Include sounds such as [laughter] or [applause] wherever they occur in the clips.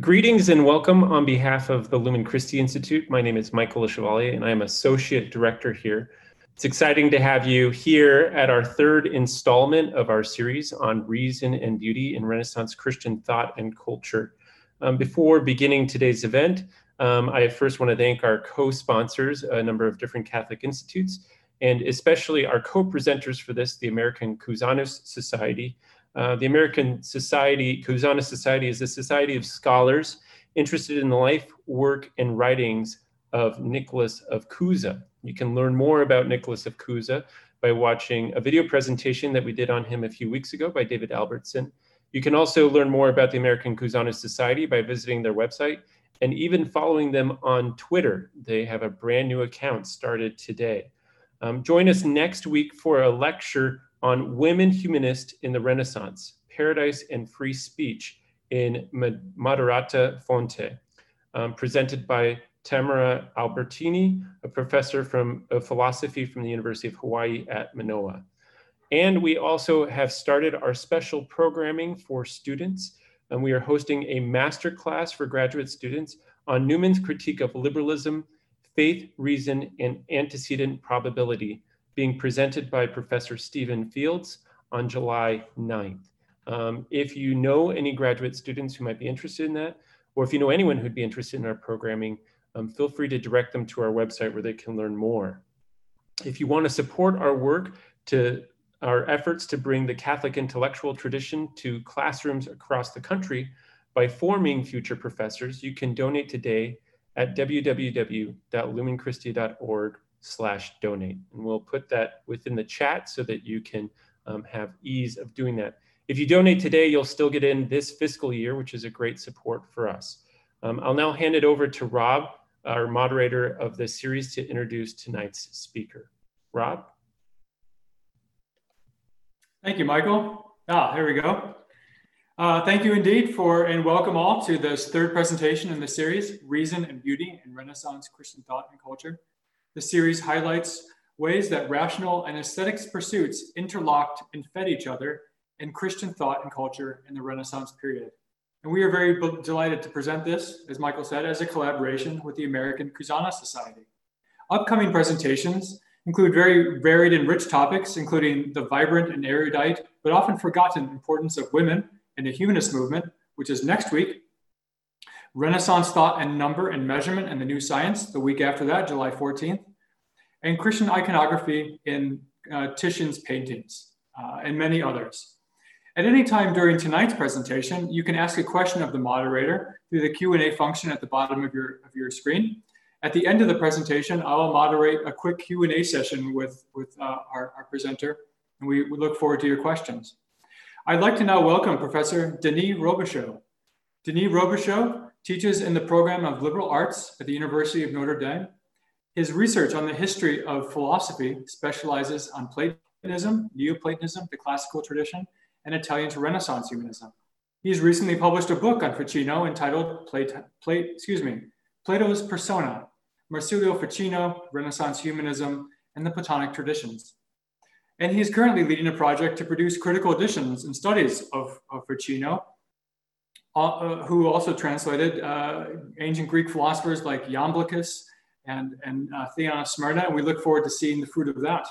Greetings and welcome on behalf of the Lumen Christi Institute. My name is Michael LeChevalier and I'm Associate Director here. It's exciting to have you here at our third installment of our series on reason and beauty in Renaissance Christian thought and culture. Um, before beginning today's event, um, I first want to thank our co-sponsors, a number of different Catholic institutes, and especially our co-presenters for this, the American Cusanus Society. Uh, the American Society, Cusanus Society is a society of scholars interested in the life, work, and writings of Nicholas of Cusa. You can learn more about Nicholas of Cusa by watching a video presentation that we did on him a few weeks ago by David Albertson. You can also learn more about the American Cusanus Society by visiting their website and even following them on Twitter. They have a brand new account started today. Um, join us next week for a lecture on women humanist in the Renaissance, paradise and free speech in Moderata Fonte, um, presented by Tamara Albertini, a professor from of philosophy from the University of Hawaii at Manoa. And we also have started our special programming for students and we are hosting a master class for graduate students on Newman's critique of liberalism, faith, reason, and antecedent probability, being presented by Professor Stephen Fields on July 9th. Um, if you know any graduate students who might be interested in that, or if you know anyone who'd be interested in our programming, um, feel free to direct them to our website where they can learn more. If you want to support our work to our efforts to bring the Catholic intellectual tradition to classrooms across the country by forming future professors, you can donate today at www.lumenchristi.org slash donate. And we'll put that within the chat so that you can um, have ease of doing that. If you donate today, you'll still get in this fiscal year, which is a great support for us. Um, I'll now hand it over to Rob, our moderator of this series, to introduce tonight's speaker. Rob? Thank you, Michael. Ah, here we go. Uh, thank you indeed for and welcome all to this third presentation in the series, Reason and Beauty in Renaissance Christian Thought and Culture. The series highlights ways that rational and aesthetics pursuits interlocked and fed each other in Christian thought and culture in the Renaissance period. And we are very delighted to present this, as Michael said, as a collaboration with the American Cusanus Society. Upcoming presentations include very varied and rich topics, including the vibrant and erudite, but often forgotten importance of women in the humanist movement, which is next week. Renaissance thought and number and measurement and the new science, the week after that, July 14th. And Christian iconography in uh, Titian's paintings, uh, and many others. At any time during tonight's presentation, you can ask a question of the moderator through the Q&A function at the bottom of your, of your screen. At the end of the presentation, I will moderate a quick Q&A session with, with uh, our, our, presenter, and we, we, look forward to your questions. I'd like to now welcome Professor Denis Robichaud. Denis Robichaud teaches in the program of liberal arts at the University of Notre Dame. His research on the history of philosophy specializes on Platonism, Neoplatonism, the classical tradition, and Italian Renaissance humanism. He's recently published a book on Ficino entitled Plate, excuse me, Plato's Persona, Marsilio Ficino, Renaissance Humanism, and the Platonic Traditions. And he's currently leading a project to produce critical editions and studies of, of Ficino, uh, uh, who also translated uh, ancient Greek philosophers like Iamblichus and, and uh, Theon of Smyrna, and we look forward to seeing the fruit of that.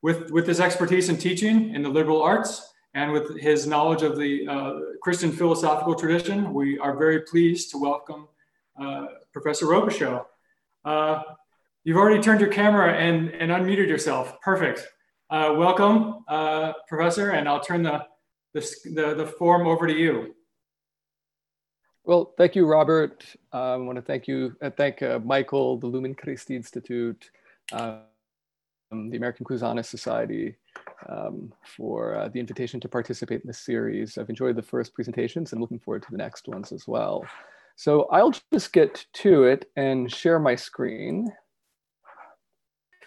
With, with his expertise in teaching in the liberal arts and with his knowledge of the uh, Christian philosophical tradition, we are very pleased to welcome uh, Professor Robichaud. Uh, you've already turned your camera and, and unmuted yourself. Perfect. Uh, welcome, uh, Professor, and I'll turn the, the, the, the form over to you. Well, thank you, Robert. Uh, I want to thank you, uh, thank uh, Michael, the Lumen Christi Institute, um, the American Cusanus Society um, for uh, the invitation to participate in this series. I've enjoyed the first presentations and looking forward to the next ones as well. So I'll just get to it and share my screen.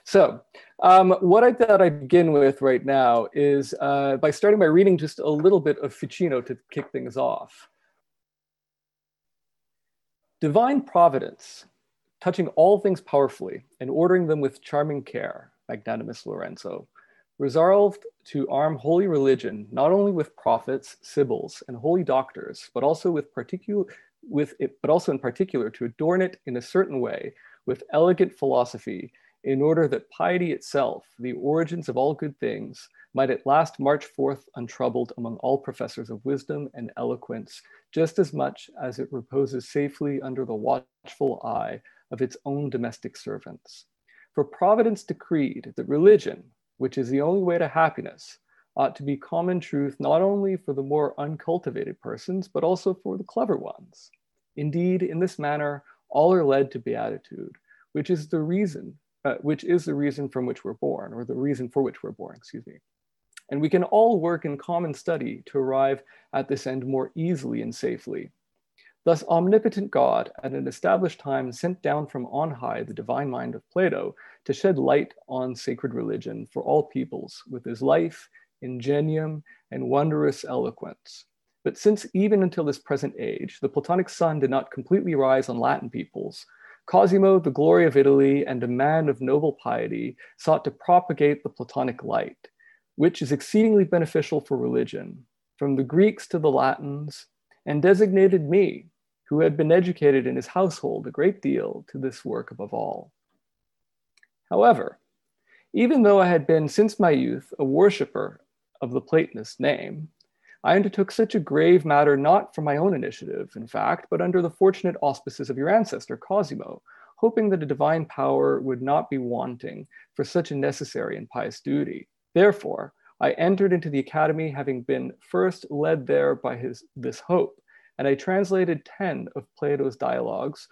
So um, what I thought I'd begin with right now is uh, by starting by reading just a little bit of Ficino to kick things off. Divine providence, touching all things powerfully and ordering them with charming care, magnanimous Lorenzo, resolved to arm holy religion not only with prophets, sibyls, and holy doctors, but also with particular with it, but also in particular to adorn it in a certain way with elegant philosophy in order that piety itself, the origins of all good things, might at last march forth untroubled among all professors of wisdom and eloquence, just as much as it reposes safely under the watchful eye of its own domestic servants. For Providence decreed that religion, which is the only way to happiness, ought to be common truth not only for the more uncultivated persons, but also for the clever ones. Indeed, in this manner, all are led to beatitude, which is the reason, uh, which is the reason from which we're born, or the reason for which we're born, excuse me. And we can all work in common study to arrive at this end more easily and safely. Thus, omnipotent God at an established time sent down from on high the divine mind of Plato to shed light on sacred religion for all peoples with his life, ingenium, and wondrous eloquence. But since even until this present age, the Platonic sun did not completely rise on Latin peoples, Cosimo, the glory of Italy and a man of noble piety, sought to propagate the Platonic light, which is exceedingly beneficial for religion, from the Greeks to the Latins, and designated me, who had been educated in his household a great deal, to this work above all. However, even though I had been since my youth a worshipper of the Platonist name, I undertook such a grave matter not from my own initiative, in fact, but under the fortunate auspices of your ancestor, Cosimo, hoping that a divine power would not be wanting for such a necessary and pious duty. Therefore, I entered into the academy having been first led there by his, this hope, and I translated 10 of Plato's dialogues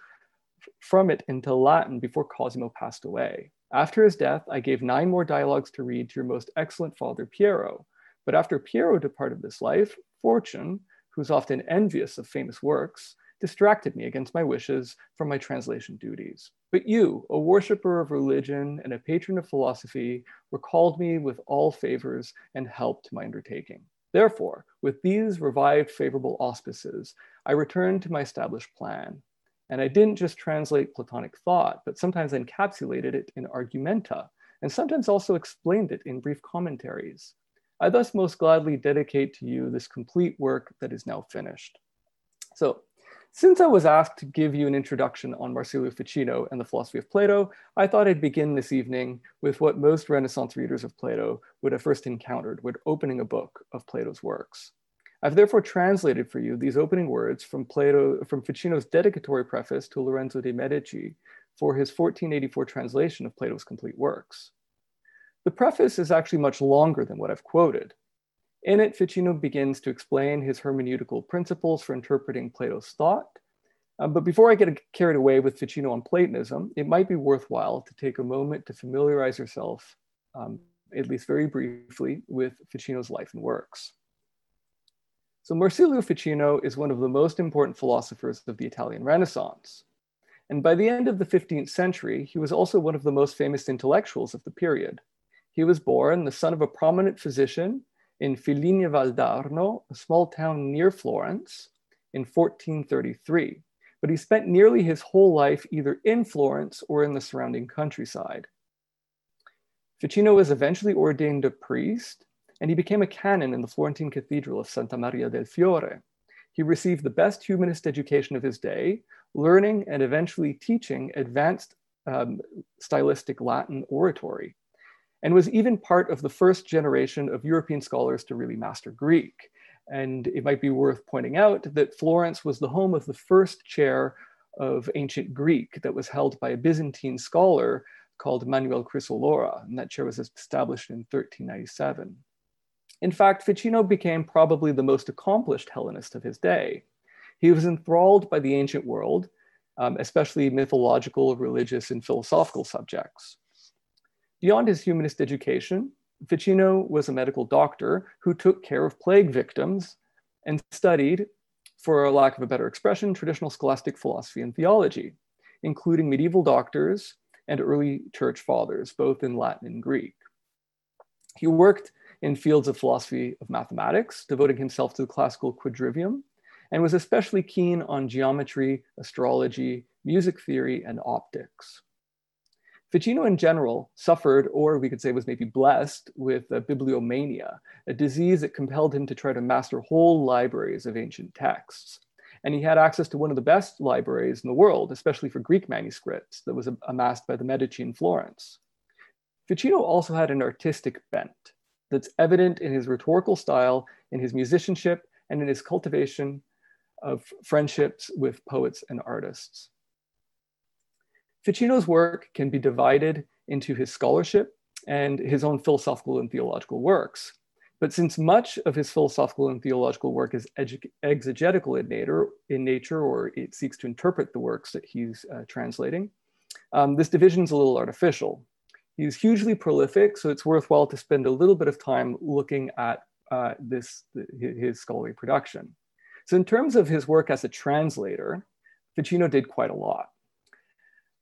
from it into Latin before Cosimo passed away. After his death, I gave nine more dialogues to read to your most excellent father, Piero. But after Piero departed this life, fortune, who's often envious of famous works, distracted me against my wishes from my translation duties. But you, a worshipper of religion and a patron of philosophy, recalled me with all favors and help to my undertaking. Therefore, with these revived favorable auspices, I returned to my established plan. And I didn't just translate Platonic thought, but sometimes encapsulated it in argumenta, and sometimes also explained it in brief commentaries. I thus most gladly dedicate to you this complete work that is now finished. So since I was asked to give you an introduction on Marsilio Ficino and the philosophy of Plato, I thought I'd begin this evening with what most Renaissance readers of Plato would have first encountered when opening a book of Plato's works. I've therefore translated for you these opening words from Plato, from Ficino's dedicatory preface to Lorenzo de' Medici for his 1484 translation of Plato's complete works. The preface is actually much longer than what I've quoted. In it, Ficino begins to explain his hermeneutical principles for interpreting Plato's thought. Um, but before I get carried away with Ficino on Platonism, it might be worthwhile to take a moment to familiarize yourself, um, at least very briefly, with Ficino's life and works. So Marsilio Ficino is one of the most important philosophers of the Italian Renaissance. And by the end of the 15th century, he was also one of the most famous intellectuals of the period. He was born the son of a prominent physician in Figline Valdarno, a small town near Florence, in 1433. But he spent nearly his whole life either in Florence or in the surrounding countryside. Ficino was eventually ordained a priest, and he became a canon in the Florentine Cathedral of Santa Maria del Fiore. He received the best humanist education of his day, learning and eventually teaching advanced um, stylistic Latin oratory and was even part of the first generation of European scholars to really master Greek. And it might be worth pointing out that Florence was the home of the first chair of ancient Greek that was held by a Byzantine scholar called Manuel Chrysolora, and that chair was established in 1397. In fact, Ficino became probably the most accomplished Hellenist of his day. He was enthralled by the ancient world, um, especially mythological, religious, and philosophical subjects. Beyond his humanist education, Ficino was a medical doctor who took care of plague victims and studied, for lack of a better expression, traditional scholastic philosophy and theology, including medieval doctors and early church fathers, both in Latin and Greek. He worked in fields of philosophy of mathematics, devoting himself to the classical quadrivium, and was especially keen on geometry, astrology, music theory, and optics. Ficino in general suffered, or we could say was maybe blessed, with a bibliomania, a disease that compelled him to try to master whole libraries of ancient texts. And he had access to one of the best libraries in the world, especially for Greek manuscripts that was amassed by the Medici in Florence. Ficino also had an artistic bent that's evident in his rhetorical style, in his musicianship, and in his cultivation of friendships with poets and artists. Ficino's work can be divided into his scholarship and his own philosophical and theological works. But since much of his philosophical and theological work is exegetical in nature, in nature, or it seeks to interpret the works that he's uh, translating, um, this division is a little artificial. He's hugely prolific, so it's worthwhile to spend a little bit of time looking at uh, this, his scholarly production. So in terms of his work as a translator, Ficino did quite a lot.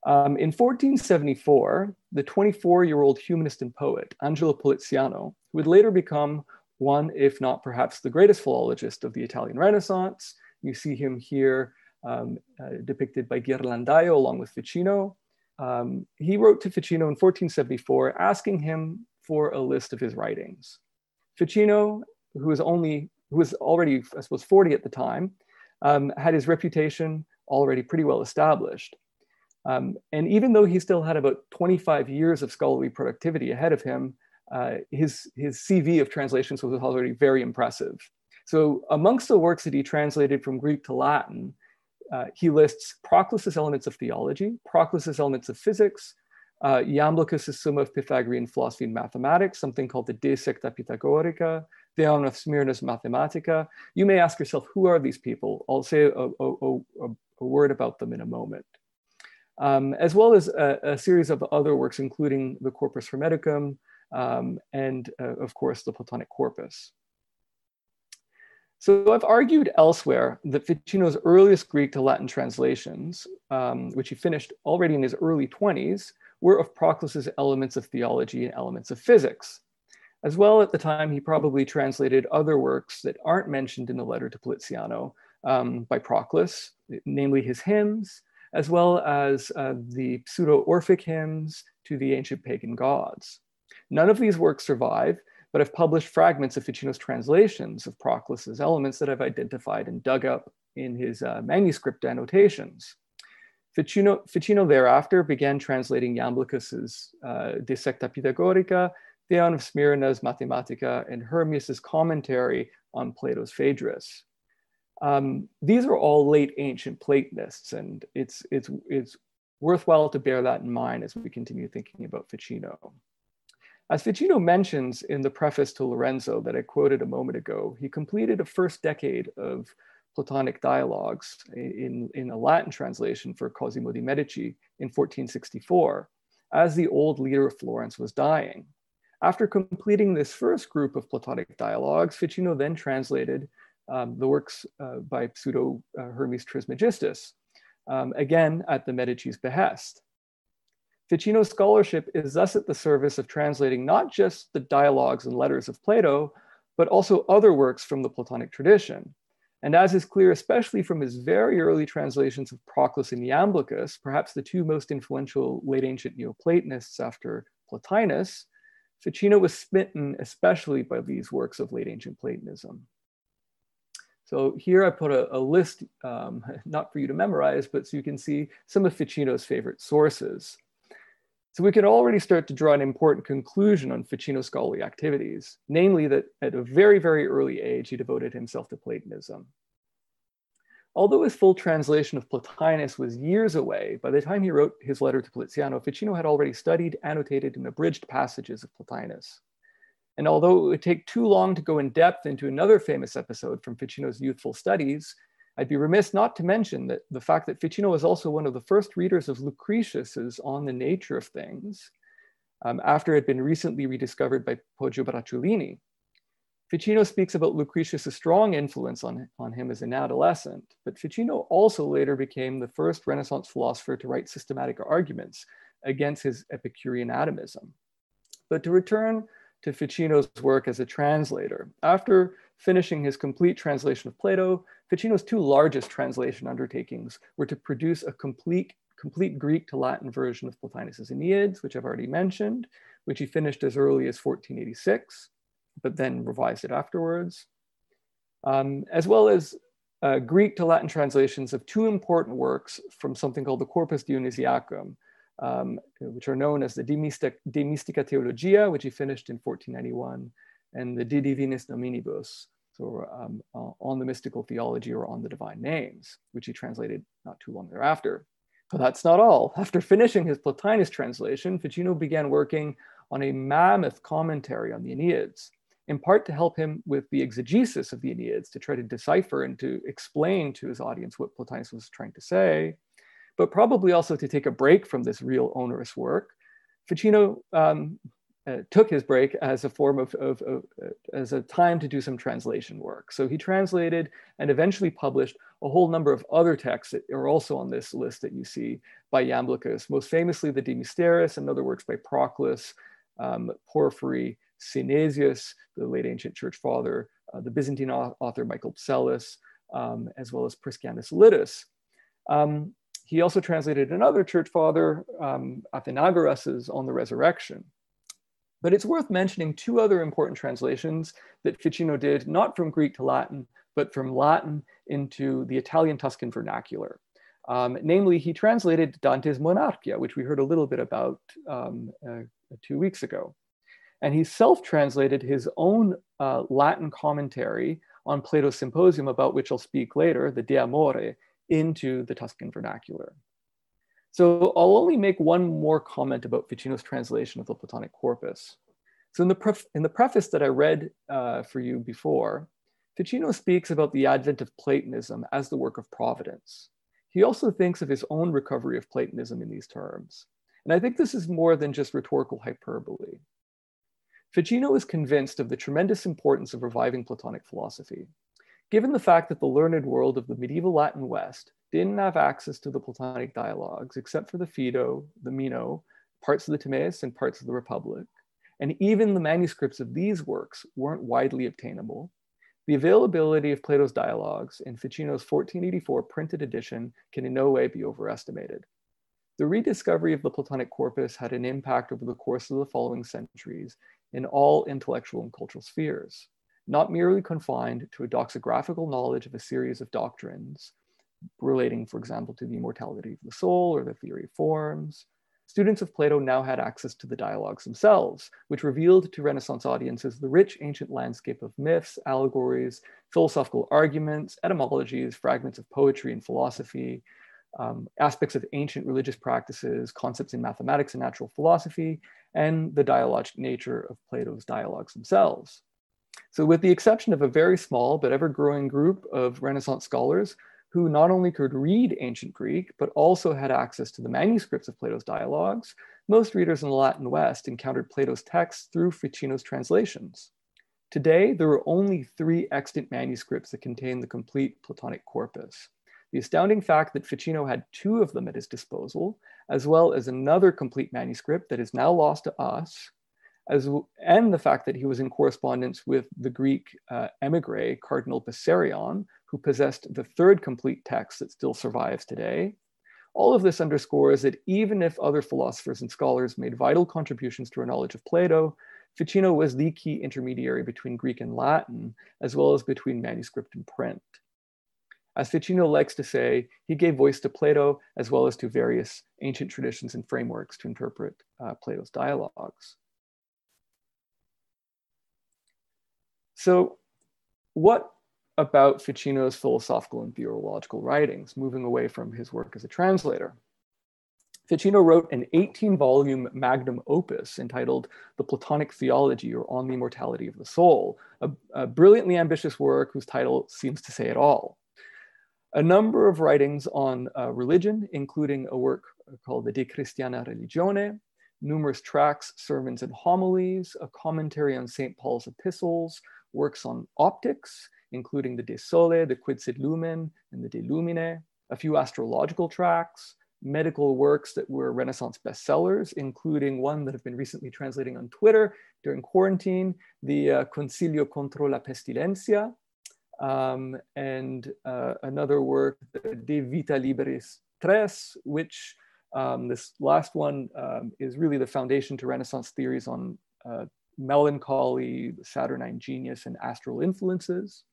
Um, in 1474, the 24-year-old humanist and poet, Angelo Poliziano, who would later become one, if not perhaps the greatest philologist of the Italian Renaissance, you see him here um, uh, depicted by Ghirlandaio along with Ficino. Um, he wrote to Ficino in 1474 asking him for a list of his writings. Ficino, who was only, who was already, I suppose, 40 at the time, um, had his reputation already pretty well established. Um, and even though he still had about 25 years of scholarly productivity ahead of him, uh, his, his CV of translations was already very impressive. So amongst the works that he translated from Greek to Latin, uh, he lists Proclus's Elements of Theology, Proclus's Elements of Physics, uh, Iamblichus' Summa of Pythagorean Philosophy and Mathematics, something called the De Secta Pythagorica, Theon of Smyrna's Mathematica. You may ask yourself, who are these people? I'll say a, a, a, a word about them in a moment um, as well as a, a, series of other works, including the Corpus Hermeticum um, and, uh, of course, the Platonic Corpus. So I've argued elsewhere that Ficino's earliest Greek to Latin translations, um, which he finished already in his early 20s, were of Proclus's elements of theology and elements of physics. As well, at the time, he probably translated other works that aren't mentioned in the letter to Poliziano um, by Proclus, namely his hymns, as well as uh, the pseudo-Orphic hymns to the ancient pagan gods. None of these works survive, but I've published fragments of Ficino's translations of Proclus's elements that I've identified and dug up in his uh, manuscript annotations. Ficino, Ficino, thereafter began translating Iamblichus's uh, De Secta Pythagorica, Theon of Smyrna's Mathematica, and Hermias's commentary on Plato's Phaedrus. Um, these are all late ancient Platonists, and it's, it's, it's worthwhile to bear that in mind as we continue thinking about Ficino. As Ficino mentions in the preface to Lorenzo that I quoted a moment ago, he completed a first decade of Platonic dialogues in, in a Latin translation for Cosimo de' Medici in 1464, as the old leader of Florence was dying. After completing this first group of Platonic dialogues, Ficino then translated um, the works uh, by pseudo uh, Hermes Trismegistus, um, again at the Medici's behest. Ficino's scholarship is thus at the service of translating not just the dialogues and letters of Plato, but also other works from the Platonic tradition. And as is clear, especially from his very early translations of Proclus and Iamblichus, perhaps the two most influential late ancient Neoplatonists after Plotinus, Ficino was smitten especially by these works of late ancient Platonism. So here I put a, a list, um, [laughs] not for you to memorize, but so you can see some of Ficino's favorite sources. So we can already start to draw an important conclusion on Ficino's scholarly activities, namely that at a very, very early age, he devoted himself to Platonism. Although his full translation of Plotinus was years away, by the time he wrote his letter to Poliziano, Ficino had already studied, annotated, and abridged passages of Plotinus. And although it would take too long to go in depth into another famous episode from Ficino's youthful studies, I'd be remiss not to mention that the fact that Ficino was also one of the first readers of Lucretius's On the Nature of Things, um, after it had been recently rediscovered by Poggio Bracciolini. Ficino speaks about Lucretius's strong influence on, on him as an adolescent, but Ficino also later became the first Renaissance philosopher to write systematic arguments against his Epicurean atomism. But to return to Ficino's work as a translator. After finishing his complete translation of Plato, Ficino's two largest translation undertakings were to produce a complete, complete Greek to Latin version of Plotinus's Ennead, which I've already mentioned, which he finished as early as 1486, but then revised it afterwards, um, as well as uh, Greek to Latin translations of two important works from something called the Corpus Dionysiacum, um, which are known as the De, Mystic, De Mystica Theologia, which he finished in 1491, and the De Divinis Nominibus, so um, uh, on the mystical theology or on the divine names, which he translated not too long thereafter. But that's not all. After finishing his Plotinus translation, Ficino began working on a mammoth commentary on the Enneads, in part to help him with the exegesis of the Enneads, to try to decipher and to explain to his audience what Plotinus was trying to say, but probably also to take a break from this real onerous work. Ficino um, uh, took his break as a form of, of, of uh, as a time to do some translation work. So he translated and eventually published a whole number of other texts that are also on this list that you see by Iamblichus, most famously the De Mysteriis and other works by Proclus, um, Porphyry, Synesius, the late ancient church father, uh, the Byzantine author Michael Psellus, um, as well as Priscianus Lydus. Um, he also translated another church father, um, Athenagoras' On the Resurrection. But it's worth mentioning two other important translations that Ficino did, not from Greek to Latin, but from Latin into the Italian Tuscan vernacular. Um, namely, he translated Dante's Monarchia, which we heard a little bit about um, uh, two weeks ago. And he self-translated his own uh, Latin commentary on Plato's Symposium, about which I'll speak later, the De Amore, into the Tuscan vernacular. So I'll only make one more comment about Ficino's translation of the Platonic corpus. So in the, in the preface that I read uh, for you before, Ficino speaks about the advent of Platonism as the work of providence. He also thinks of his own recovery of Platonism in these terms. And I think this is more than just rhetorical hyperbole. Ficino is convinced of the tremendous importance of reviving Platonic philosophy. Given the fact that the learned world of the medieval Latin West didn't have access to the Platonic dialogues except for the Phaedo, the Meno, parts of the Timaeus, and parts of the Republic, and even the manuscripts of these works weren't widely obtainable, the availability of Plato's dialogues in Ficino's 1484 printed edition can in no way be overestimated. The rediscovery of the Platonic corpus had an impact over the course of the following centuries in all intellectual and cultural spheres, not merely confined to a doxographical knowledge of a series of doctrines relating, for example, to the immortality of the soul or the theory of forms, students of Plato now had access to the dialogues themselves, which revealed to Renaissance audiences the rich ancient landscape of myths, allegories, philosophical arguments, etymologies, fragments of poetry and philosophy, um, aspects of ancient religious practices, concepts in mathematics and natural philosophy, and the dialogic nature of Plato's dialogues themselves. So with the exception of a very small but ever-growing group of Renaissance scholars who not only could read ancient Greek, but also had access to the manuscripts of Plato's dialogues, most readers in the Latin West encountered Plato's texts through Ficino's translations. Today, there are only three extant manuscripts that contain the complete Platonic corpus. The astounding fact that Ficino had two of them at his disposal, as well as another complete manuscript that is now lost to us, as, and the fact that he was in correspondence with the Greek uh, emigre, Cardinal Bessarion, who possessed the third complete text that still survives today. All of this underscores that even if other philosophers and scholars made vital contributions to our knowledge of Plato, Ficino was the key intermediary between Greek and Latin, as well as between manuscript and print. As Ficino likes to say, he gave voice to Plato as well as to various ancient traditions and frameworks to interpret uh, Plato's dialogues. So what about Ficino's philosophical and theological writings, moving away from his work as a translator. Ficino wrote an 18 volume magnum opus entitled The Platonic Theology or On the Immortality of the Soul, a, a, brilliantly ambitious work whose title seems to say it all. A number of writings on uh, religion, including a work called the De Christiana Religione, numerous tracts, sermons, and homilies, a commentary on St. Paul's epistles, works on optics, including the De Sole, the Quid Sit Lumen, and the De Lumine, a few astrological tracts, medical works that were Renaissance bestsellers, including one that I've been recently translating on Twitter during quarantine, the uh, Consiglio contro la Pestilenza, um, and uh, another work, De Vita Libri Tres, which um, this last one um, is really the foundation to Renaissance theories on uh, melancholy, Saturnine genius, and astral influences.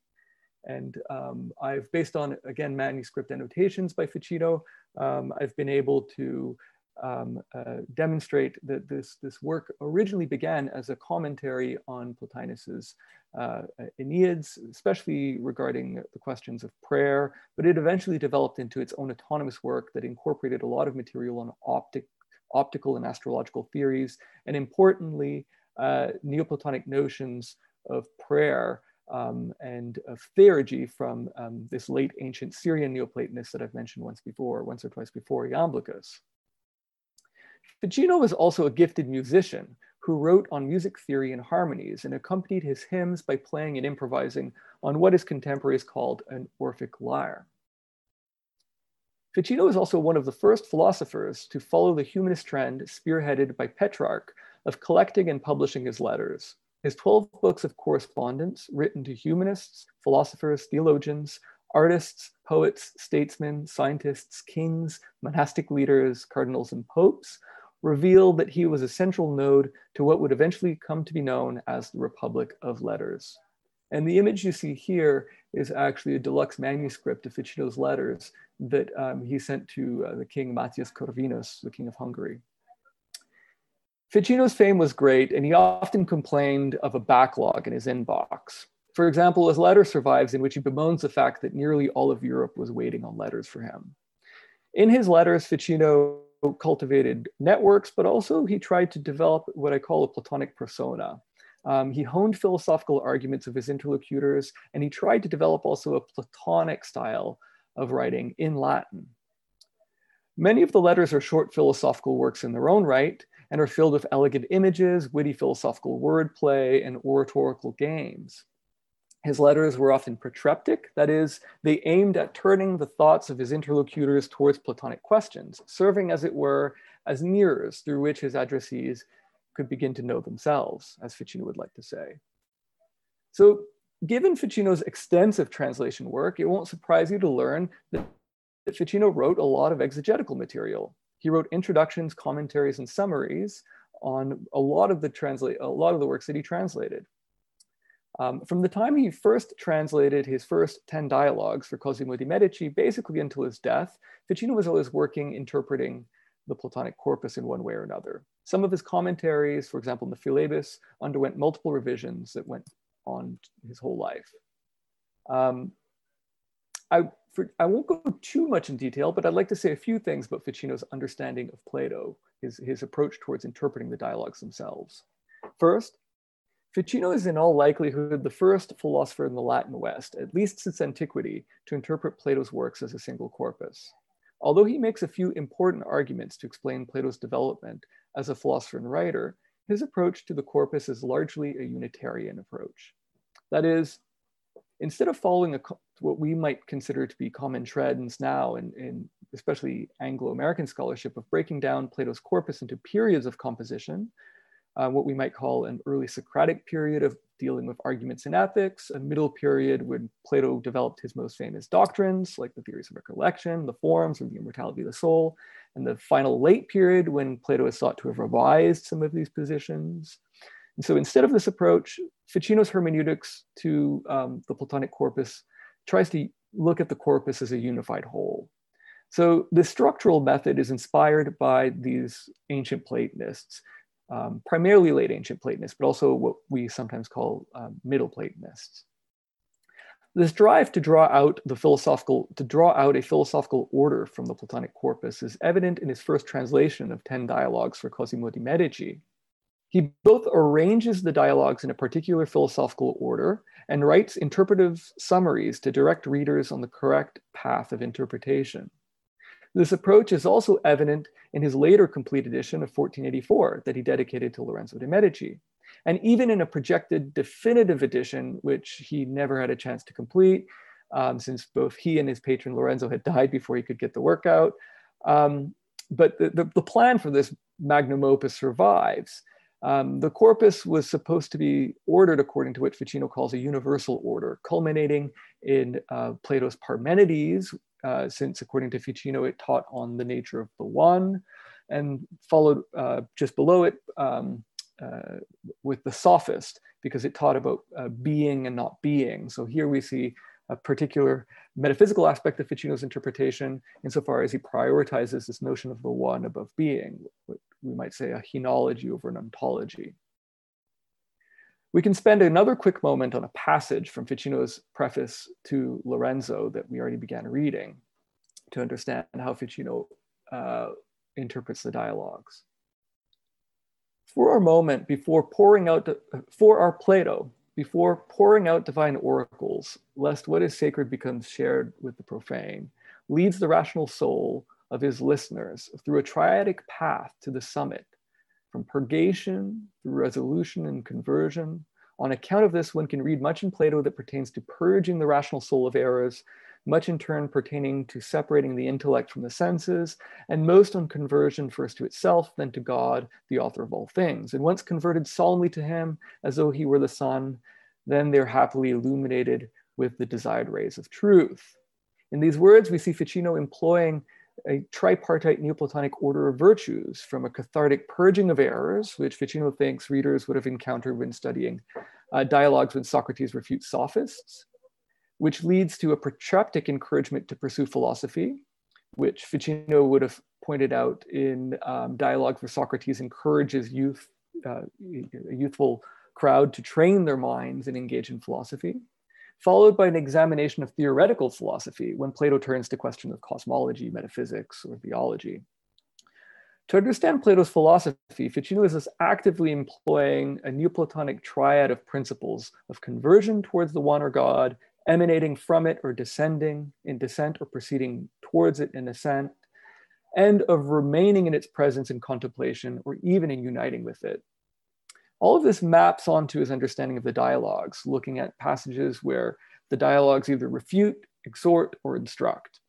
and um, I've, based on, again, manuscript annotations by Ficino, um, I've been able to um, uh, demonstrate that this, this work originally began as a commentary on Plotinus's uh, Enneads, especially regarding the questions of prayer, but it eventually developed into its own autonomous work that incorporated a lot of material on optic, optical and astrological theories, and importantly, uh, Neoplatonic notions of prayer um, and of theurgy from um, this late ancient Syrian Neoplatonist that I've mentioned once before, once or twice before, Iamblichus. Ficino was also a gifted musician who wrote on music theory and harmonies and accompanied his hymns by playing and improvising on what his contemporaries called an Orphic lyre. Ficino is also one of the first philosophers to follow the humanist trend spearheaded by Petrarch of collecting and publishing his letters. His 12 books of correspondence written to humanists, philosophers, theologians, artists, poets, statesmen, scientists, kings, monastic leaders, cardinals, and popes revealed that he was a central node to what would eventually come to be known as the Republic of Letters. And the image you see here is actually a deluxe manuscript of Ficino's letters that um, he sent to uh, the king Matthias Corvinus, the king of Hungary. Ficino's fame was great, and he often complained of a backlog in his inbox. For example, his letter survives in which he bemoans the fact that nearly all of Europe was waiting on letters for him. In his letters, Ficino cultivated networks, but also he tried to develop what I call a Platonic persona. Um, he honed philosophical arguments of his interlocutors, and he tried to develop also a Platonic style of writing in Latin. Many of the letters are short philosophical works in their own right and are filled with elegant images, witty philosophical wordplay, and oratorical games. His letters were often protreptic, that is, they aimed at turning the thoughts of his interlocutors towards Platonic questions, serving, as it were, as mirrors through which his addressees could begin to know themselves, as Ficino would like to say. So, given Ficino's extensive translation work, it won't surprise you to learn that Ficino wrote a lot of exegetical material. He wrote introductions, commentaries, and summaries on a lot of the translate a lot of the works that he translated. Um, from the time he first translated his first 10 dialogues for Cosimo di Medici, basically until his death, Ficino was always working, interpreting the Platonic corpus in one way or another. Some of his commentaries, for example, in the Philebus, underwent multiple revisions that went on his whole life. Um, I, for, I won't go too much in detail, but I'd like to say a few things about Ficino's understanding of Plato, his, his approach towards interpreting the dialogues themselves. First, Ficino is in all likelihood the first philosopher in the Latin West, at least since antiquity, to interpret Plato's works as a single corpus. Although he makes a few important arguments to explain Plato's development as a philosopher and writer, his approach to the corpus is largely a Unitarian approach. That is, instead of following a, what we might consider to be common trends now in, in especially Anglo-American scholarship of breaking down Plato's corpus into periods of composition, uh, what we might call an early Socratic period of dealing with arguments in ethics, a middle period when Plato developed his most famous doctrines, like the theories of recollection, the forms, or the immortality of the soul, and the final late period when Plato is thought to have revised some of these positions. And so instead of this approach, Ficino's hermeneutics to um, the Platonic corpus tries to look at the corpus as a unified whole. So the structural method is inspired by these ancient Platonists um, primarily late ancient Platonists, but also what we sometimes call um, Middle Platonists. This drive to draw out the philosophical, to draw out a philosophical order from the Platonic corpus is evident in his first translation of 10 dialogues for Cosimo di Medici. He both arranges the dialogues in a particular philosophical order and writes interpretive summaries to direct readers on the correct path of interpretation. This approach is also evident in his later complete edition of 1484 that he dedicated to Lorenzo de' Medici. And even in a projected definitive edition, which he never had a chance to complete, um, since both he and his patron Lorenzo had died before he could get the work out. Um, but the, the, the, plan for this magnum opus survives. Um, the corpus was supposed to be ordered according to what Ficino calls a universal order, culminating in uh, Plato's Parmenides, uh, since according to Ficino, it taught on the nature of the one, and followed uh, just below it um, uh, with the sophist, because it taught about uh, being and not being. So here we see a particular metaphysical aspect of Ficino's interpretation insofar as he prioritizes this notion of the one above being, we might say a henology over an ontology. We can spend another quick moment on a passage from Ficino's preface to Lorenzo that we already began reading to understand how Ficino uh, interprets the dialogues. For our moment, before pouring out, for our Plato, before pouring out divine oracles, lest what is sacred becomes shared with the profane, leads the rational soul of his listeners through a triadic path to the summit from purgation through resolution and conversion. On account of this, one can read much in Plato that pertains to purging the rational soul of errors, much in turn pertaining to separating the intellect from the senses, and most on conversion first to itself, then to God, the author of all things. And once converted solemnly to him, as though he were the sun, then they're happily illuminated with the desired rays of truth. In these words, we see Ficino employing a tripartite Neoplatonic order of virtues from a cathartic purging of errors, which Ficino thinks readers would have encountered when studying uh, dialogues when Socrates refutes sophists, which leads to a protreptic encouragement to pursue philosophy, which Ficino would have pointed out in um, dialogues where Socrates encourages youth, uh, a youthful crowd to train their minds and engage in philosophy followed by an examination of theoretical philosophy when Plato turns to questions of cosmology, metaphysics, or theology. To understand Plato's philosophy, Ficino is actively employing a Neoplatonic triad of principles of conversion towards the one or God, emanating from it or descending in descent or proceeding towards it in ascent, and of remaining in its presence in contemplation or even in uniting with it. All of this maps onto his understanding of the dialogues, looking at passages where the dialogues either refute, exhort, or instruct.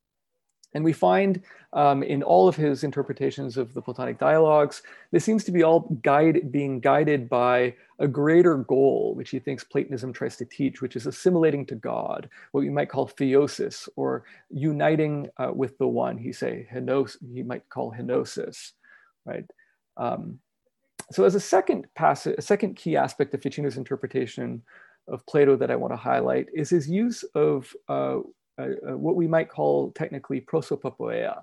And we find um, in all of his interpretations of the Platonic dialogues, this seems to be all guide, being guided by a greater goal, which he thinks Platonism tries to teach, which is assimilating to God, what we might call theosis, or uniting uh, with the one. He say henos, he might call henosis, right? Um, so as a second passage, a second key aspect of Ficino's interpretation of Plato that I want to highlight is his use of uh, uh, what we might call technically prosopopoeia.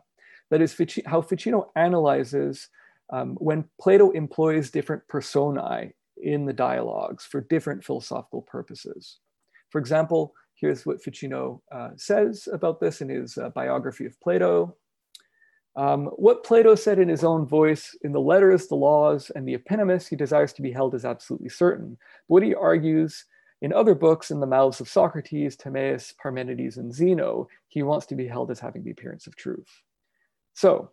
That is how Ficino analyzes um, when Plato employs different personae in the dialogues for different philosophical purposes. For example, here's what Ficino uh, says about this in his uh, biography of Plato. Um, what Plato said in his own voice in the letters, the laws, and the epinomis, he desires to be held as absolutely certain. But what he argues in other books, in the mouths of Socrates, Timaeus, Parmenides, and Zeno, he wants to be held as having the appearance of truth. So,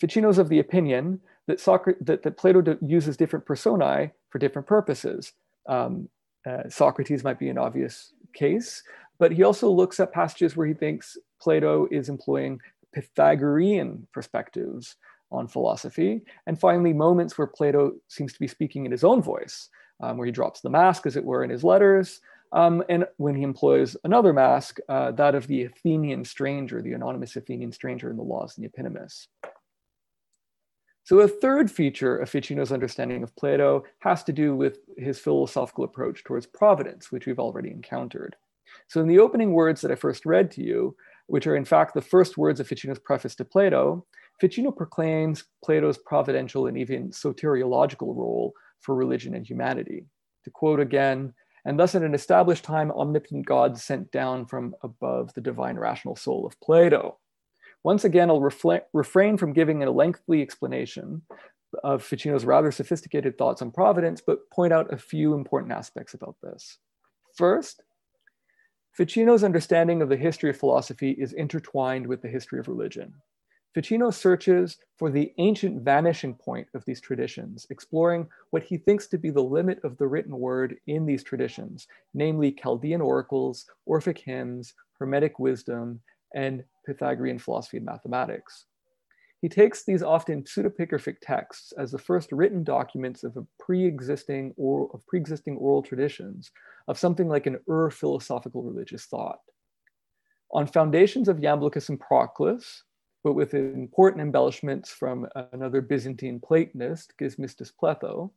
Ficino's of the opinion that, Socrates, that, that Plato uses different personae for different purposes. Um, uh, Socrates might be an obvious case, but he also looks at passages where he thinks Plato is employing Pythagorean perspectives on philosophy. And finally, moments where Plato seems to be speaking in his own voice, um, where he drops the mask, as it were, in his letters. Um, and when he employs another mask, uh, that of the Athenian stranger, the anonymous Athenian stranger in the Laws and the Epinomis. So a third feature of Ficino's understanding of Plato has to do with his philosophical approach towards providence, which we've already encountered. So in the opening words that I first read to you, which are in fact the first words of Ficino's preface to Plato, Ficino proclaims Plato's providential and even soteriological role for religion and humanity. To quote again, and thus at an established time, omnipotent God sent down from above the divine rational soul of Plato. Once again, I'll refrain from giving a lengthy explanation of Ficino's rather sophisticated thoughts on providence, but point out a few important aspects about this. First, Ficino's understanding of the history of philosophy is intertwined with the history of religion. Ficino searches for the ancient vanishing point of these traditions, exploring what he thinks to be the limit of the written word in these traditions, namely Chaldean oracles, Orphic hymns, Hermetic wisdom, and Pythagorean philosophy and mathematics. He takes these often pseudepigraphic texts as the first written documents of a pre-existing or of pre-existing oral traditions of something like an ur-philosophical religious thought. On foundations of Iamblichus and Proclus, but with important embellishments from another Byzantine Platonist, Gemistus Pletho,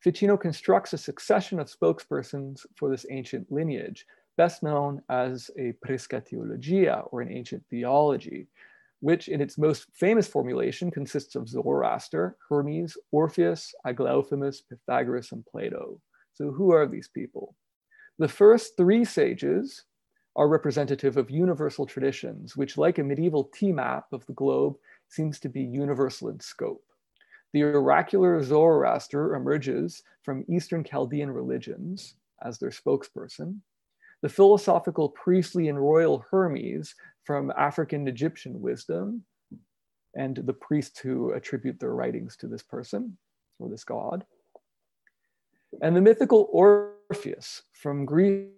Ficino constructs a succession of spokespersons for this ancient lineage, best known as a prisca theologia, or an ancient theology, which in its most famous formulation consists of Zoroaster, Hermes, Orpheus, Aglaophimus, Pythagoras, and Plato. So who are these people? The first three sages are representative of universal traditions, which like a medieval T-map of the globe, seems to be universal in scope. The oracular Zoroaster emerges from Eastern Chaldean religions as their spokesperson, the philosophical, priestly, and royal Hermes from African Egyptian wisdom, and the priests who attribute their writings to this person or this god. And the mythical Orpheus from Greece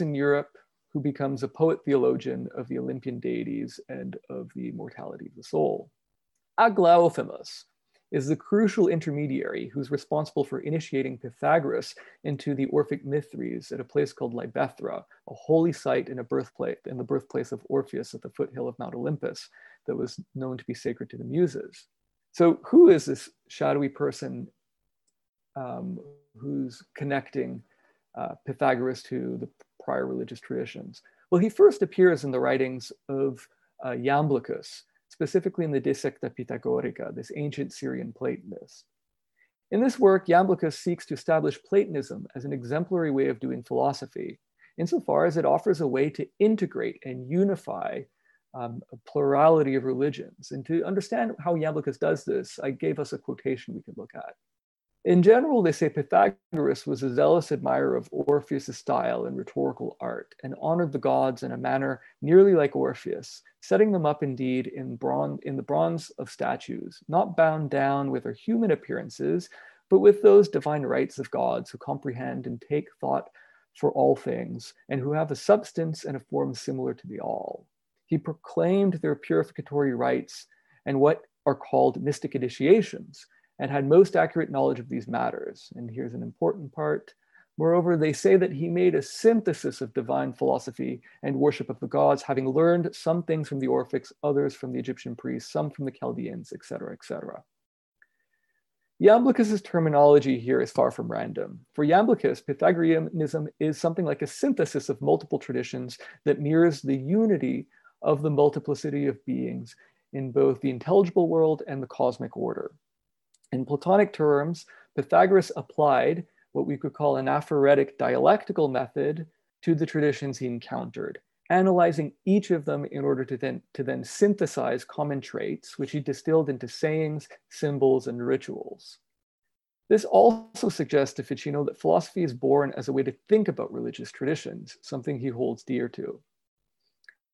and Europe, who becomes a poet theologian of the Olympian deities and of the immortality of the soul. Aglaophimus is the crucial intermediary who's responsible for initiating Pythagoras into the Orphic Mysteries at a place called Libethra, a holy site in a birthplace in the birthplace of Orpheus at the foothill of Mount Olympus that was known to be sacred to the Muses. So, who is this shadowy person um, who's connecting uh, Pythagoras to the prior religious traditions? Well, he first appears in the writings of uh, Iamblichus, specifically in the De Secta Pythagorica, this ancient Syrian Platonist. In this work, Iamblichus seeks to establish Platonism as an exemplary way of doing philosophy, insofar as it offers a way to integrate and unify um, a plurality of religions. And to understand how Iamblichus does this, I gave us a quotation we could look at. In general, they say Pythagoras was a zealous admirer of Orpheus' style and rhetorical art and honored the gods in a manner nearly like Orpheus, setting them up indeed in, in the bronze of statues, not bound down with their human appearances, but with those divine rights of gods who comprehend and take thought for all things and who have a substance and a form similar to the all. He proclaimed their purificatory rites and what are called mystic initiations and had most accurate knowledge of these matters. And here's an important part. Moreover, they say that he made a synthesis of divine philosophy and worship of the gods, having learned some things from the Orphics, others from the Egyptian priests, some from the Chaldeans, etc., etc. Iamblichus's terminology here is far from random. For Iamblichus, Pythagoreanism is something like a synthesis of multiple traditions that mirrors the unity of the multiplicity of beings in both the intelligible world and the cosmic order. In Platonic terms, Pythagoras applied what we could call an aphoretic dialectical method to the traditions he encountered, analyzing each of them in order to then, to then synthesize common traits, which he distilled into sayings, symbols, and rituals. This also suggests to Ficino that philosophy is born as a way to think about religious traditions, something he holds dear to.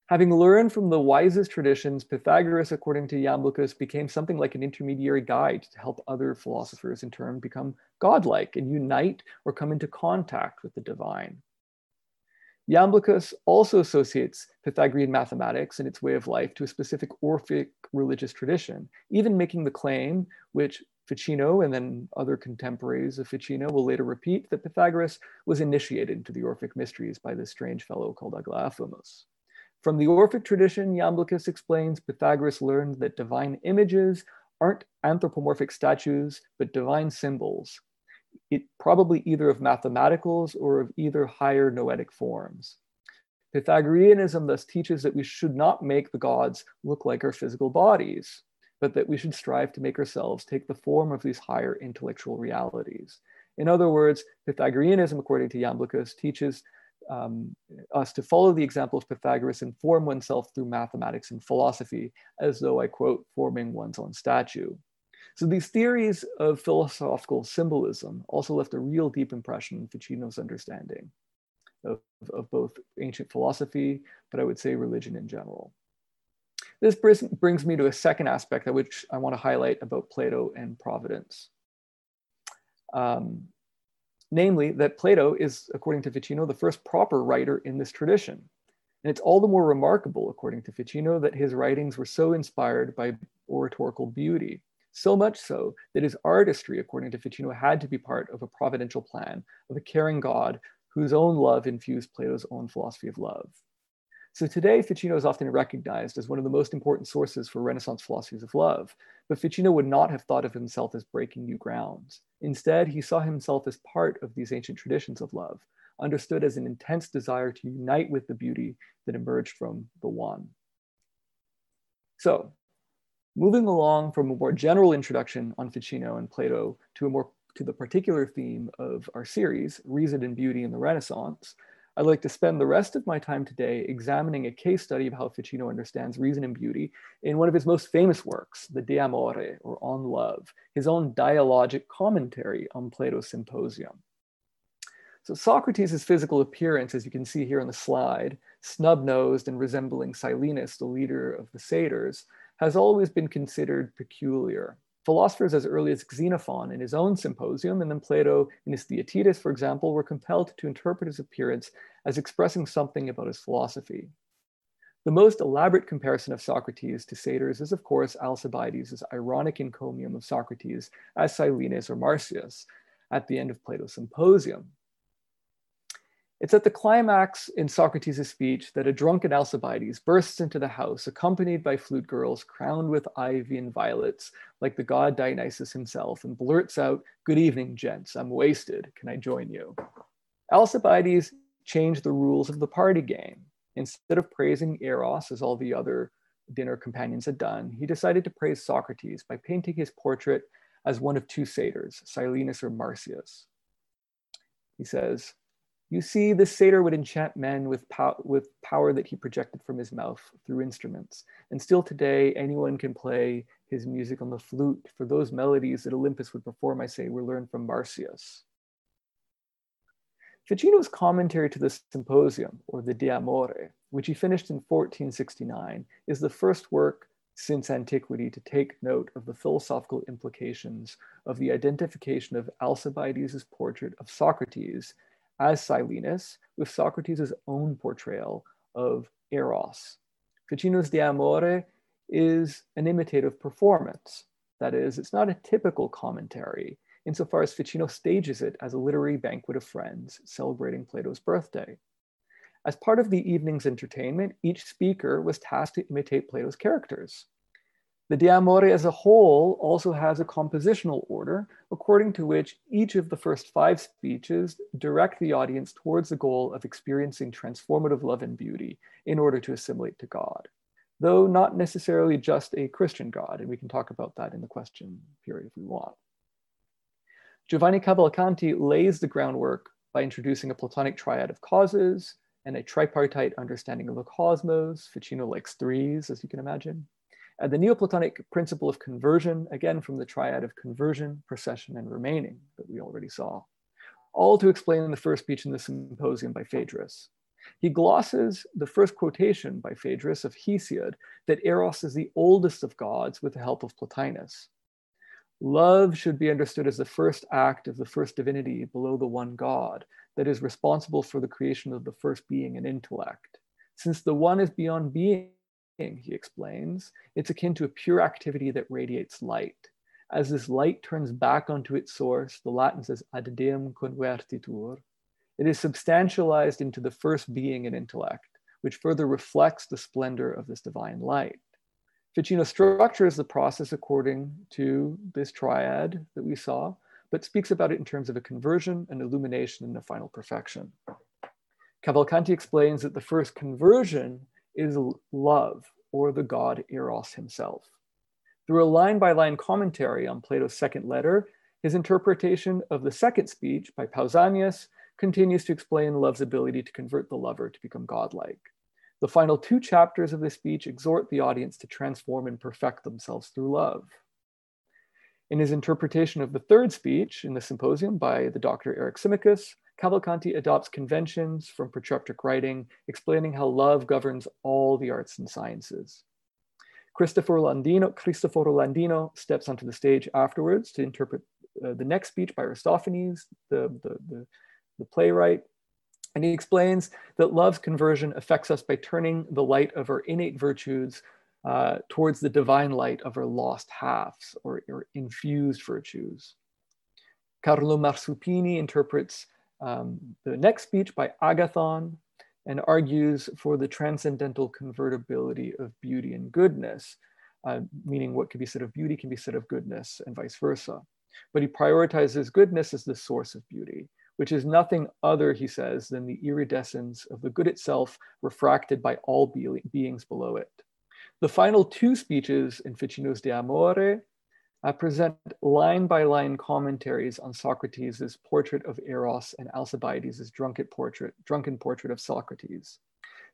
Having learned from the wisest traditions, Pythagoras, according to Iamblichus, became something like an intermediary guide to help other philosophers in turn become godlike and unite or come into contact with the divine. Iamblichus also associates Pythagorean mathematics and its way of life to a specific Orphic religious tradition, even making the claim, which Ficino and then other contemporaries of Ficino will later repeat, that Pythagoras was initiated into the Orphic mysteries by this strange fellow called Aglaophimus. From the Orphic tradition, Iamblichus explains Pythagoras learned that divine images aren't anthropomorphic statues, but divine symbols, it probably either of mathematicals or of either higher noetic forms. Pythagoreanism thus teaches that we should not make the gods look like our physical bodies, but that we should strive to make ourselves take the form of these higher intellectual realities. In other words, Pythagoreanism, according to Iamblichus, teaches um, us to follow the example of Pythagoras and form oneself through mathematics and philosophy, as though I quote, forming one's own statue. So these theories of philosophical symbolism also left a real deep impression in Ficino's understanding of, of both ancient philosophy, but I would say religion in general. This brings me to a second aspect that which I want to highlight about Plato and providence. Um, namely that Plato is, according to Ficino, the first proper writer in this tradition. And it's all the more remarkable, according to Ficino, that his writings were so inspired by oratorical beauty, so much so that his artistry, according to Ficino, had to be part of a providential plan of a caring God whose own love infused Plato's own philosophy of love. So today, Ficino is often recognized as one of the most important sources for Renaissance philosophies of love, but Ficino would not have thought of himself as breaking new grounds. Instead, he saw himself as part of these ancient traditions of love, understood as an intense desire to unite with the beauty that emerged from the one. So, moving along from a more general introduction on Ficino and Plato to a more to the particular theme of our series, Reason and Beauty in the Renaissance, I'd like to spend the rest of my time today examining a case study of how Ficino understands reason and beauty in one of his most famous works, the De Amore, or On Love, his own dialogic commentary on Plato's Symposium. So Socrates' physical appearance, as you can see here on the slide, snub-nosed and resembling Silenus, the leader of the satyrs, has always been considered peculiar. Philosophers as early as Xenophon in his own symposium, and then Plato in his Theaetetus, for example, were compelled to interpret his appearance as expressing something about his philosophy. The most elaborate comparison of Socrates to satyrs is, of course, Alcibiades' ironic encomium of Socrates as Silenus or Marsyas at the end of Plato's Symposium. It's at the climax in Socrates' speech that a drunken Alcibiades bursts into the house, accompanied by flute girls crowned with ivy and violets, like the god Dionysus himself, and blurts out, Good evening, gents, I'm wasted. Can I join you? Alcibiades changed the rules of the party game. Instead of praising Eros, as all the other dinner companions had done, he decided to praise Socrates by painting his portrait as one of two satyrs, Silenus or Marsyas. He says, you see, this satyr would enchant men with, pow with power that he projected from his mouth through instruments. And still today, anyone can play his music on the flute, for those melodies that Olympus would perform, I say, were learned from Marsyas. Ficino's commentary to the Symposium, or the De Amore, which he finished in 1469, is the first work since antiquity to take note of the philosophical implications of the identification of Alcibiades' portrait of Socrates as Silenus with Socrates' own portrayal of Eros. Ficino's De Amore is an imitative performance. That is, it's not a typical commentary, insofar as Ficino stages it as a literary banquet of friends celebrating Plato's birthday. As part of the evening's entertainment, each speaker was tasked to imitate Plato's characters. The De Amore as a whole also has a compositional order, according to which each of the first five speeches direct the audience towards the goal of experiencing transformative love and beauty in order to assimilate to God, though not necessarily just a Christian God, and we can talk about that in the question period if we want. Giovanni Cavalcanti lays the groundwork by introducing a Platonic triad of causes and a tripartite understanding of the cosmos. Ficino likes threes, as you can imagine and the Neoplatonic principle of conversion, again from the triad of conversion, procession, and remaining that we already saw, all to explain the first speech in the symposium by Phaedrus. He glosses the first quotation by Phaedrus of Hesiod that Eros is the oldest of gods with the help of Plotinus. Love should be understood as the first act of the first divinity below the one God that is responsible for the creation of the first being and intellect. Since the one is beyond being, he explains, it's akin to a pure activity that radiates light. As this light turns back onto its source, the Latin says ad deum convertitur, it is substantialized into the first being and intellect, which further reflects the splendor of this divine light. Ficino structures the process according to this triad that we saw, but speaks about it in terms of a conversion, an illumination, and a final perfection. Cavalcanti explains that the first conversion is love, or the god Eros himself. Through a line by line commentary on Plato's second letter, his interpretation of the second speech by Pausanias continues to explain love's ability to convert the lover to become godlike. The final two chapters of this speech exhort the audience to transform and perfect themselves through love. In his interpretation of the third speech in the symposium by the Dr. Eryximachus, Cavalcanti adopts conventions from protreptic writing, explaining how love governs all the arts and sciences. Cristoforo Landino, Cristoforo Landino steps onto the stage afterwards to interpret uh, the next speech by Aristophanes, the, the, the, the playwright, and he explains that love's conversion affects us by turning the light of our innate virtues uh, towards the divine light of our lost halves or, or infused virtues. Carlo Marsupini interprets um, the next speech by Agathon and argues for the transcendental convertibility of beauty and goodness, uh, meaning what can be said of beauty can be said of goodness and vice versa. But he prioritizes goodness as the source of beauty, which is nothing other, he says, than the iridescence of the good itself refracted by all be beings below it. The final two speeches in Ficino's De Amore uh, present line by line commentaries on Socrates' portrait of Eros and Alcibiades' drunken portrait, drunken portrait of Socrates.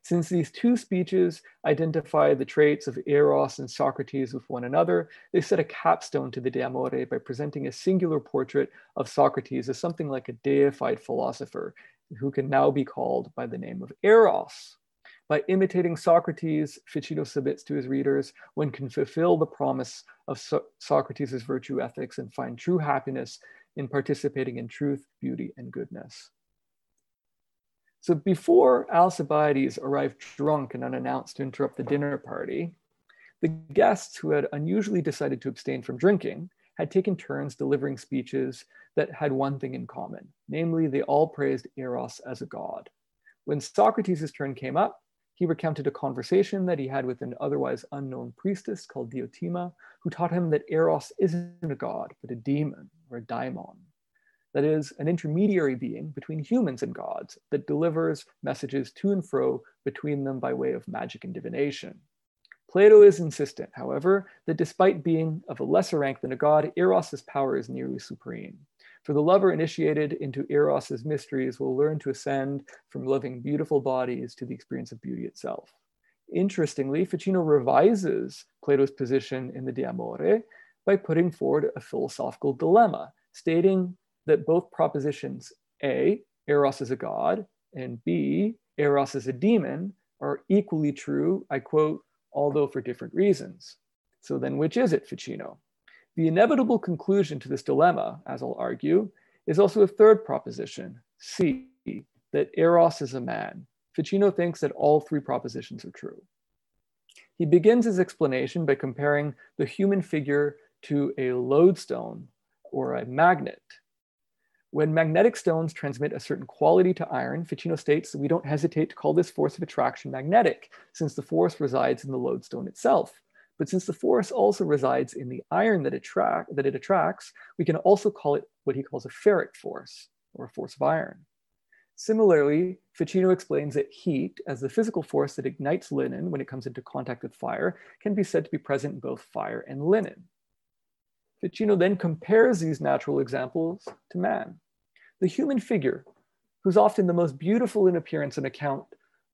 Since these two speeches identify the traits of Eros and Socrates with one another, they set a capstone to the De Amore by presenting a singular portrait of Socrates as something like a deified philosopher who can now be called by the name of Eros. By imitating Socrates, Ficino submits to his readers, one can fulfill the promise of so Socrates' virtue ethics and find true happiness in participating in truth, beauty, and goodness. So before Alcibiades arrived drunk and unannounced to interrupt the dinner party, the guests who had unusually decided to abstain from drinking had taken turns delivering speeches that had one thing in common, namely they all praised Eros as a god. When Socrates' turn came up, he recounted a conversation that he had with an otherwise unknown priestess called Diotima, who taught him that Eros isn't a god, but a demon or a daimon that is, an intermediary being between humans and gods that delivers messages to and fro between them by way of magic and divination. Plato is insistent, however, that despite being of a lesser rank than a god, Eros's power is nearly supreme. For the lover initiated into Eros's mysteries will learn to ascend from loving beautiful bodies to the experience of beauty itself. Interestingly, Ficino revises Plato's position in the De Amore by putting forward a philosophical dilemma, stating that both propositions A, Eros is a god, and B, Eros is a demon, are equally true, I quote, although for different reasons. So then which is it, Ficino? The inevitable conclusion to this dilemma, as I'll argue, is also a third proposition, C, that Eros is a man. Ficino thinks that all three propositions are true. He begins his explanation by comparing the human figure to a lodestone or a magnet when magnetic stones transmit a certain quality to iron, Ficino states that we don't hesitate to call this force of attraction magnetic, since the force resides in the lodestone itself. But since the force also resides in the iron that, attract, that it attracts, we can also call it what he calls a ferric force, or a force of iron. Similarly, Ficino explains that heat, as the physical force that ignites linen when it comes into contact with fire, can be said to be present in both fire and linen. Ficino then compares these natural examples to man the human figure, who's often the most beautiful in appearance and account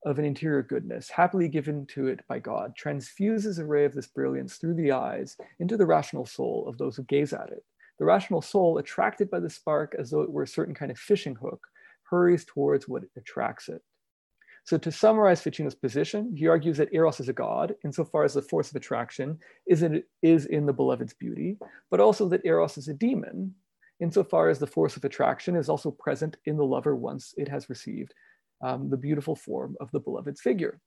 of an interior goodness, happily given to it by God, transfuses a ray of this brilliance through the eyes into the rational soul of those who gaze at it. The rational soul, attracted by the spark as though it were a certain kind of fishing hook, hurries towards what attracts it. So to summarize Ficino's position, he argues that Eros is a god, insofar as the force of attraction is in, is in the beloved's beauty, but also that Eros is a demon, insofar as the force of attraction is also present in the lover once it has received um, the beautiful form of the beloved's figure.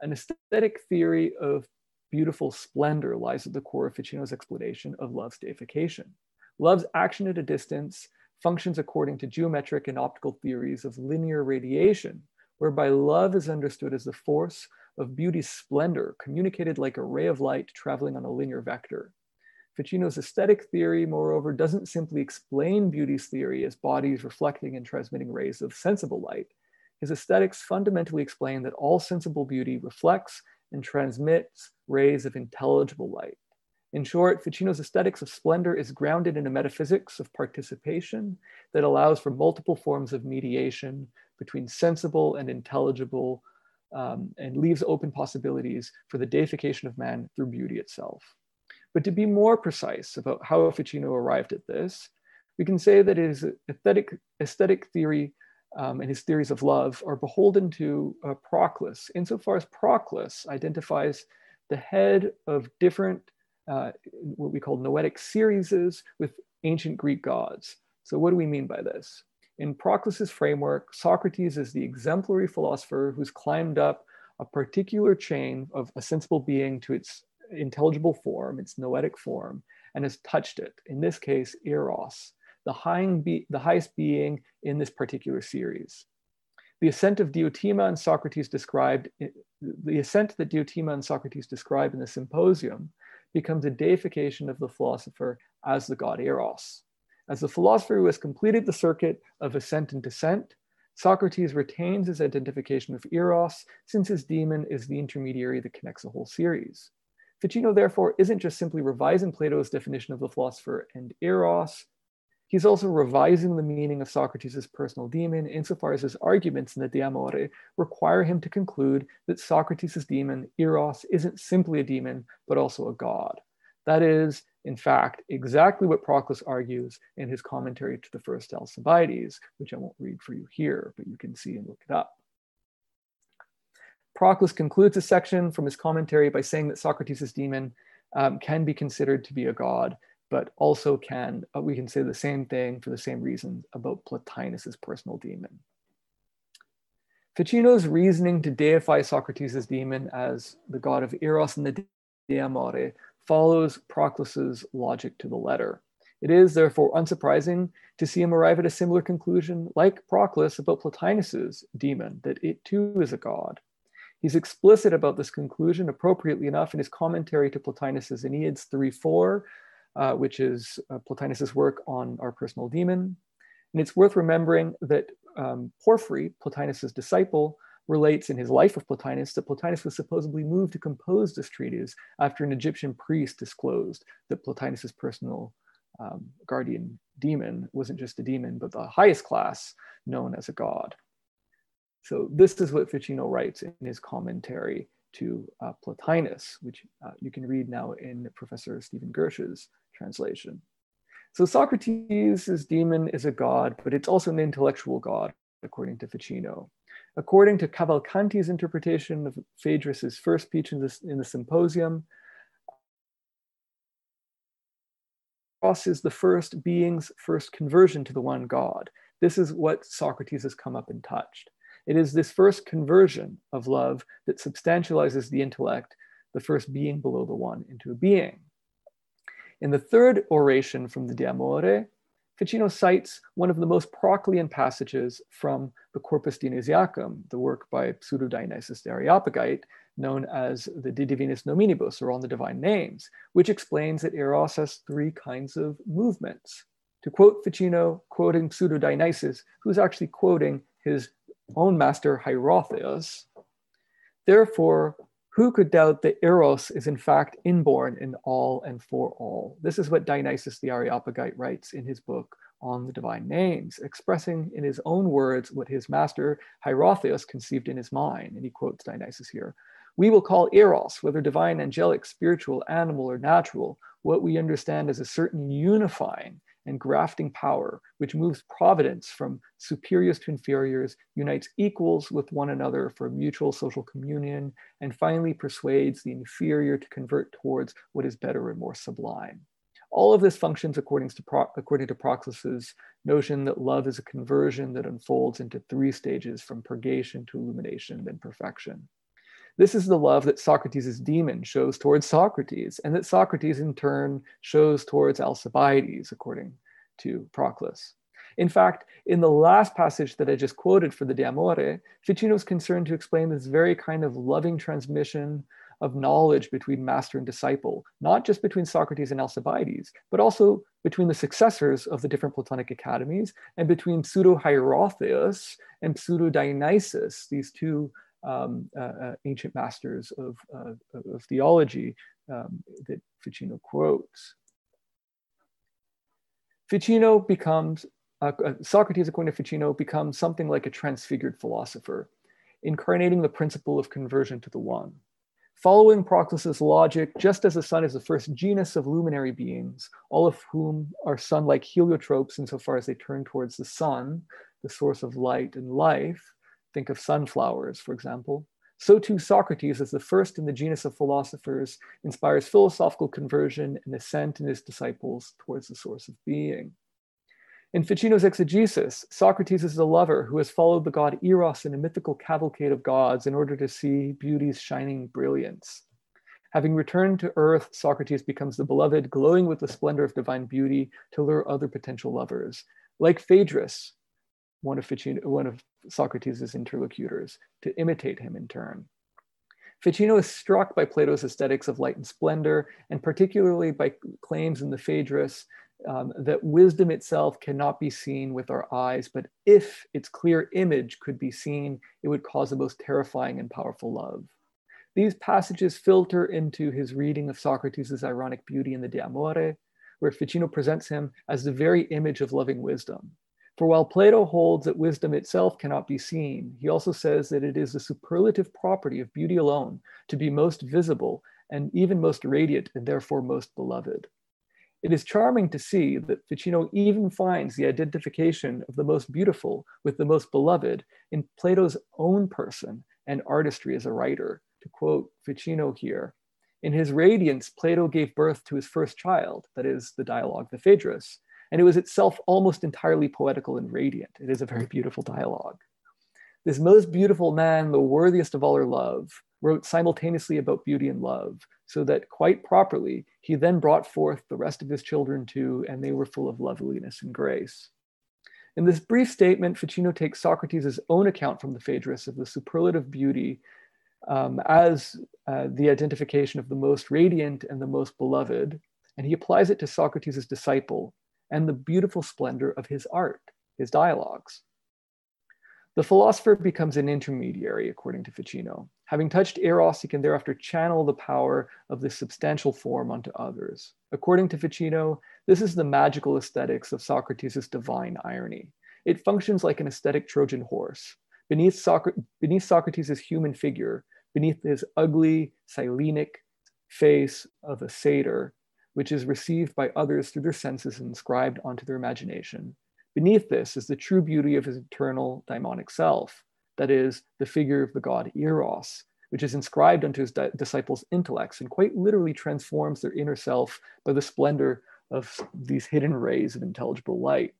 An aesthetic theory of beautiful splendor lies at the core of Ficino's explanation of love's deification. Love's action at a distance functions according to geometric and optical theories of linear radiation, whereby love is understood as the force of beauty's splendor, communicated like a ray of light traveling on a linear vector. Ficino's aesthetic theory, moreover, doesn't simply explain beauty's theory as bodies reflecting and transmitting rays of sensible light. His aesthetics fundamentally explain that all sensible beauty reflects and transmits rays of intelligible light. In short, Ficino's aesthetics of splendor is grounded in a metaphysics of participation that allows for multiple forms of mediation between sensible and intelligible um, and leaves open possibilities for the deification of man through beauty itself. But to be more precise about how Ficino arrived at this, we can say that his aesthetic, aesthetic theory um, and his theories of love are beholden to uh, Proclus, insofar as Proclus identifies the head of different, uh, what we call noetic series with ancient Greek gods. So what do we mean by this? In Proclus's framework, Socrates is the exemplary philosopher who's climbed up a particular chain of a sensible being to its intelligible form, its noetic form, and has touched it. In this case, Eros, the, be the highest being in this particular series. The ascent of Diotima and Socrates described, the ascent that Diotima and Socrates describe in the symposium becomes a deification of the philosopher as the god Eros. As the philosopher who has completed the circuit of ascent and descent, Socrates retains his identification with Eros since his daemon is the intermediary that connects the whole series. Ficino therefore isn't just simply revising Plato's definition of the philosopher and Eros, he's also revising the meaning of Socrates' personal demon insofar as his arguments in the De Amore require him to conclude that Socrates' demon, Eros, isn't simply a demon, but also a god. That is, in fact, exactly what Proclus argues in his commentary to the first Alcibiades, which I won't read for you here, but you can see and look it up. Proclus concludes this section from his commentary by saying that Socrates' demon um, can be considered to be a god, but also can, uh, we can say the same thing for the same reasons about Plotinus's personal demon. Ficino's reasoning to deify Socrates' demon as the god of Eros and the De Amore follows Proclus's logic to the letter. It is therefore unsurprising to see him arrive at a similar conclusion like Proclus about Plotinus's demon, that it too is a god. He's explicit about this conclusion appropriately enough in his commentary to Plotinus's Enneads 3-4, uh, which is uh, Plotinus's work on our personal demon. And it's worth remembering that um, Porphyry, Plotinus's disciple, relates in his life of Plotinus that Plotinus was supposedly moved to compose this treatise after an Egyptian priest disclosed that Plotinus's personal um, guardian demon wasn't just a demon, but the highest class known as a god. So this is what Ficino writes in his commentary to uh, Plotinus, which uh, you can read now in Professor Stephen Gersh's translation. So Socrates' demon is a god, but it's also an intellectual god, according to Ficino. According to Cavalcanti's interpretation of Phaedrus' first speech in, this, in the symposium, Eros is the first being's first conversion to the one God. This is what Socrates has come up and touched. It is this first conversion of love that substantializes the intellect, the first being below the one, into a being. In the third oration from the De Amore, Ficino cites one of the most Proclean passages from the Corpus Dionysiacum, the work by Pseudo Dionysius the Areopagite, known as the De Divinis Nominibus, or On the Divine Names, which explains that Eros has three kinds of movements. To quote Ficino, quoting Pseudo Dionysius, who's actually quoting his own master Hierotheus, therefore, who could doubt that Eros is in fact inborn in all and for all? This is what Dionysius the Areopagite writes in his book on the divine names, expressing in his own words what his master Hierotheus conceived in his mind. And he quotes Dionysius here. We will call Eros, whether divine, angelic, spiritual, animal, or natural, what we understand as a certain unifying and grafting power, which moves providence from superiors to inferiors, unites equals with one another for mutual social communion, and finally persuades the inferior to convert towards what is better and more sublime. All of this functions according to, Pro- according to Proclus's notion that love is a conversion that unfolds into three stages from purgation to illumination, then perfection. This is the love that Socrates' demon shows towards Socrates, and that Socrates in turn shows towards Alcibiades, according to Proclus. In fact, in the last passage that I just quoted for the De Amore, Ficino is concerned to explain this very kind of loving transmission of knowledge between master and disciple, not just between Socrates and Alcibiades, but also between the successors of the different Platonic academies and between pseudo Hierotheus and pseudo Dionysius, these two um, uh, uh, ancient masters of, uh, of theology um, that Ficino quotes. Ficino becomes, uh, Socrates, according to Ficino, becomes something like a transfigured philosopher, incarnating the principle of conversion to the one. Following Proclus's logic, just as the sun is the first genus of luminary beings, all of whom are sun-like heliotropes insofar as they turn towards the sun, the source of light and life, Think of sunflowers, for example. So too Socrates, as the first in the genus of philosophers, inspires philosophical conversion and ascent in his disciples towards the source of being. In Ficino's exegesis, Socrates is a lover who has followed the god Eros in a mythical cavalcade of gods in order to see beauty's shining brilliance. Having returned to earth, Socrates becomes the beloved, glowing with the splendor of divine beauty to lure other potential lovers. Like Phaedrus, one of, Ficino, one of Socrates' interlocutors, to imitate him in turn. Ficino is struck by Plato's aesthetics of light and splendor, and particularly by claims in the Phaedrus um, that wisdom itself cannot be seen with our eyes, but if its clear image could be seen, it would cause the most terrifying and powerful love. These passages filter into his reading of Socrates' ironic beauty in the De Amore, where Ficino presents him as the very image of loving wisdom. For while Plato holds that wisdom itself cannot be seen, he also says that it is the superlative property of beauty alone to be most visible and even most radiant and therefore most beloved. It is charming to see that Ficino even finds the identification of the most beautiful with the most beloved in Plato's own person and artistry as a writer. To quote Ficino here, in his radiance, Plato gave birth to his first child, that is, the dialogue, the Phaedrus, and it was itself almost entirely poetical and radiant. It is a very beautiful dialogue. This most beautiful man, the worthiest of all our love, wrote simultaneously about beauty and love, so that quite properly he then brought forth the rest of his children too, and they were full of loveliness and grace. In this brief statement, Ficino takes Socrates' own account from the Phaedrus of the superlative beauty um, as uh, the identification of the most radiant and the most beloved, and he applies it to Socrates' disciple and the beautiful splendor of his art, his dialogues. The philosopher becomes an intermediary, according to Ficino. Having touched eros, he can thereafter channel the power of this substantial form onto others. According to Ficino, this is the magical aesthetics of Socrates' divine irony. It functions like an aesthetic Trojan horse. Beneath, Socr- beneath Socrates' human figure, beneath his ugly, Silenic face of a satyr, which is received by others through their senses and inscribed onto their imagination, Beneath this is the true beauty of his eternal daimonic self, that is, the figure of the god Eros, which is inscribed onto his di- disciples' intellects and quite literally transforms their inner self by the splendor of these hidden rays of intelligible light.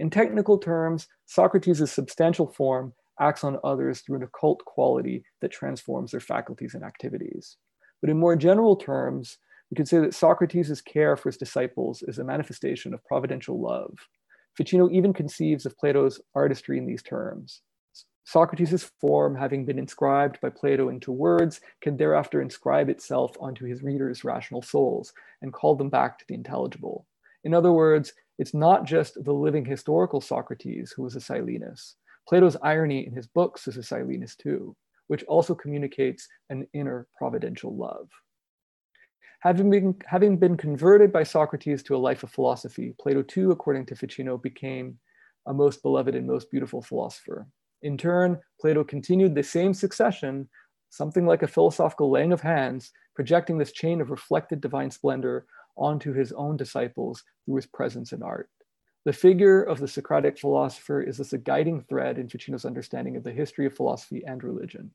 In technical terms, Socrates' substantial form acts on others through an occult quality that transforms their faculties and activities. But in more general terms, we could say that Socrates' care for his disciples is a manifestation of providential love, Ficino even conceives of Plato's artistry in these terms. Socrates' form, having been inscribed by Plato into words, can thereafter inscribe itself onto his readers' rational souls and call them back to the intelligible. In other words, it's not just the living historical Socrates who was a Silenus. Plato's irony in his books is a Silenus too, which also communicates an inner providential love. Having been, having been converted by Socrates to a life of philosophy, Plato too, according to Ficino, became a most beloved and most beautiful philosopher. In turn, Plato continued the same succession, something like a philosophical laying of hands, projecting this chain of reflected divine splendor onto his own disciples through his presence in art. The figure of the Socratic philosopher is thus a guiding thread in Ficino's understanding of the history of philosophy and religion.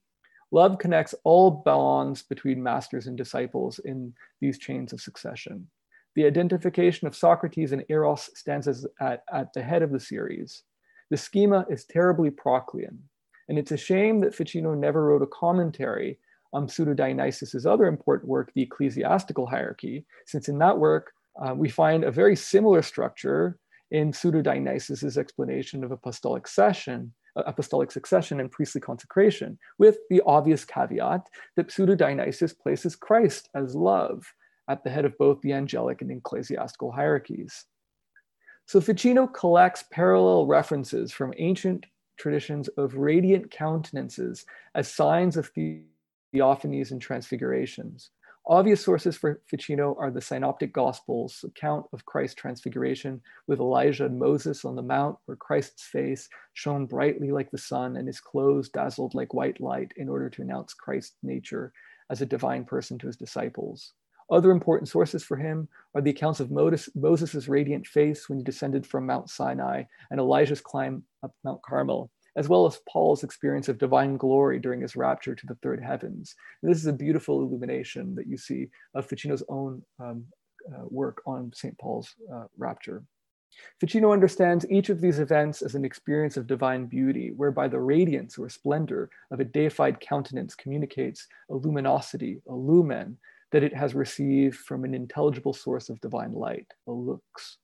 Love connects all bonds between masters and disciples in these chains of succession. The identification of Socrates and Eros stands at, at the head of the series. The schema is terribly Proclean, and it's a shame that Ficino never wrote a commentary on Pseudo Dionysius' other important work, the Ecclesiastical Hierarchy, since in that work uh, we find a very similar structure in Pseudo Dionysius' explanation of apostolic session, Uh, apostolic succession and priestly consecration, with the obvious caveat that Pseudo Dionysius places Christ as love at the head of both the angelic and ecclesiastical hierarchies. So Ficino collects parallel references from ancient traditions of radiant countenances as signs of theophanies and transfigurations, Obvious sources for Ficino are the Synoptic Gospels account of Christ's transfiguration with Elijah and Moses on the Mount, where Christ's face shone brightly like the sun and his clothes dazzled like white light in order to announce Christ's nature as a divine person to his disciples. Other important sources for him are the accounts of Moses' radiant face when he descended from Mount Sinai and Elijah's climb up Mount Carmel, as well as Paul's experience of divine glory during his rapture to the third heavens. And this is a beautiful illumination that you see of Ficino's own um, uh, work on St. Paul's uh, rapture. Ficino understands each of these events as an experience of divine beauty, whereby the radiance or splendor of a deified countenance communicates a luminosity, a lumen, that it has received from an intelligible source of divine light, a lux.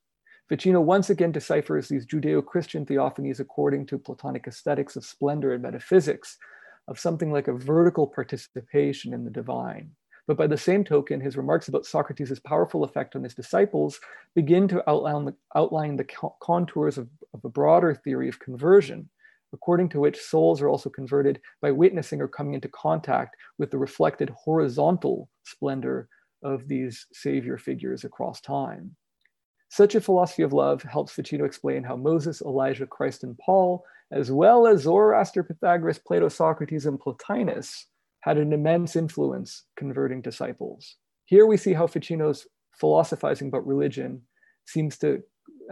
Ficino once again deciphers these Judeo-Christian theophanies according to Platonic aesthetics of splendor and metaphysics, of something like a vertical participation in the divine. But by the same token, his remarks about Socrates' powerful effect on his disciples begin to outline the, outline the contours of, of a broader theory of conversion, according to which souls are also converted by witnessing or coming into contact with the reflected horizontal splendor of these savior figures across time. Such a philosophy of love helps Ficino explain how Moses, Elijah, Christ, and Paul, as well as Zoroaster, Pythagoras, Plato, Socrates, and Plotinus, had an immense influence converting disciples. Here we see how Ficino's philosophizing about religion seems to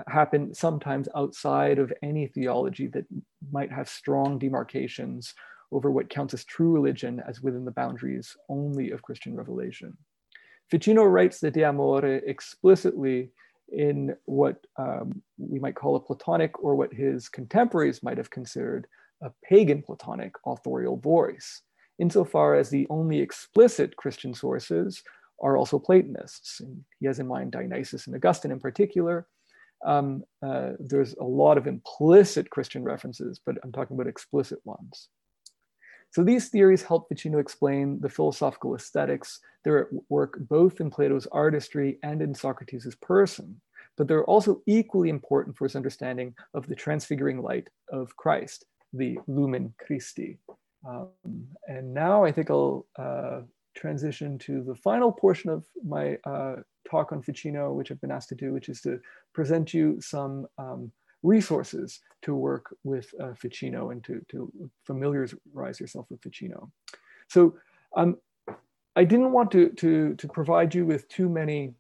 happen sometimes outside of any theology that might have strong demarcations over what counts as true religion as within the boundaries only of Christian revelation. Ficino writes the De Amore explicitly in what um, we might call a Platonic or what his contemporaries might have considered a pagan Platonic authorial voice, insofar as the only explicit Christian sources are also Platonists. And he has in mind Dionysius and Augustine in particular. Um, uh, there's a lot of implicit Christian references, but I'm talking about explicit ones. So these theories help Ficino explain the philosophical aesthetics that are at work both in Plato's artistry and in Socrates' person, but they're also equally important for his understanding of the transfiguring light of Christ, the Lumen Christi. Um, and now I think I'll uh, transition to the final portion of my uh, talk on Ficino, which I've been asked to do, which is to present you some um, resources to work with uh, Ficino and to, to familiarize yourself with Ficino. So um, I didn't want to, to, to provide you with too many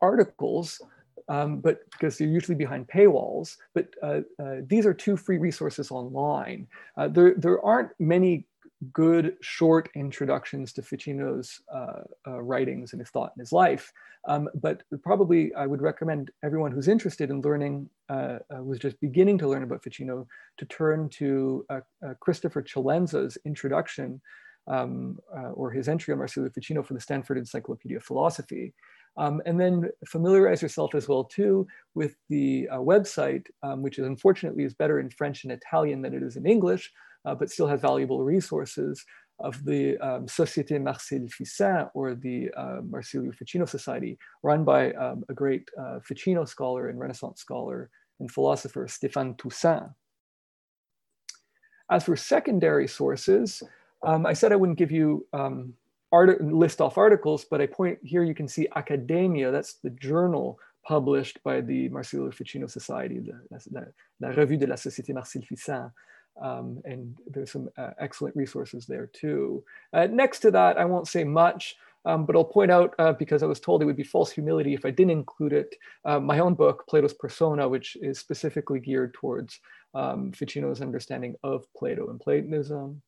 articles, um, but because they're usually behind paywalls, but uh, uh, these are two free resources online. Uh, there, there aren't many good short introductions to Ficino's uh, uh, writings and his thought and his life. Um, but probably I would recommend everyone who's interested in learning, uh, uh was just beginning to learn about Ficino, to turn to uh, uh, Christopher Celenza's introduction um, or his entry on Marsilio Ficino for the Stanford Encyclopedia of Philosophy. Um, and then familiarize yourself as well too with the website, um, which is unfortunately is better in French and Italian than it is in English, but still has valuable resources of the um, Société Marsile Ficin or the uh, Marsilio Ficino Society, run by um, a great uh, Ficino scholar and Renaissance scholar and philosopher, Stéphane Toussaint. As for secondary sources, um, I said I wouldn't give you um, list off articles, but I point here you can see Accademia, that's the journal published by the Marsilio Ficino Society, the, la, la Revue de la Société Marsile Ficin. Um, and there's some uh, excellent resources there too. Uh, next to that, I won't say much, um, but I'll point out, uh, because I was told it would be false humility if I didn't include it, uh, my own book, Plato's Persona, which is specifically geared towards um, Ficino's understanding of Plato and Platonism.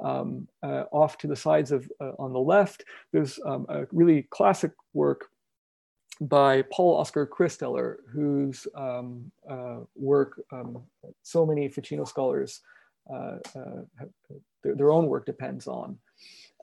Um, uh, off to the sides of, uh, on the left, there's um, a really classic work by Paul Oskar Kristeller, whose um, uh, work um, so many Ficino scholars, uh, uh, their, their, own work depends on.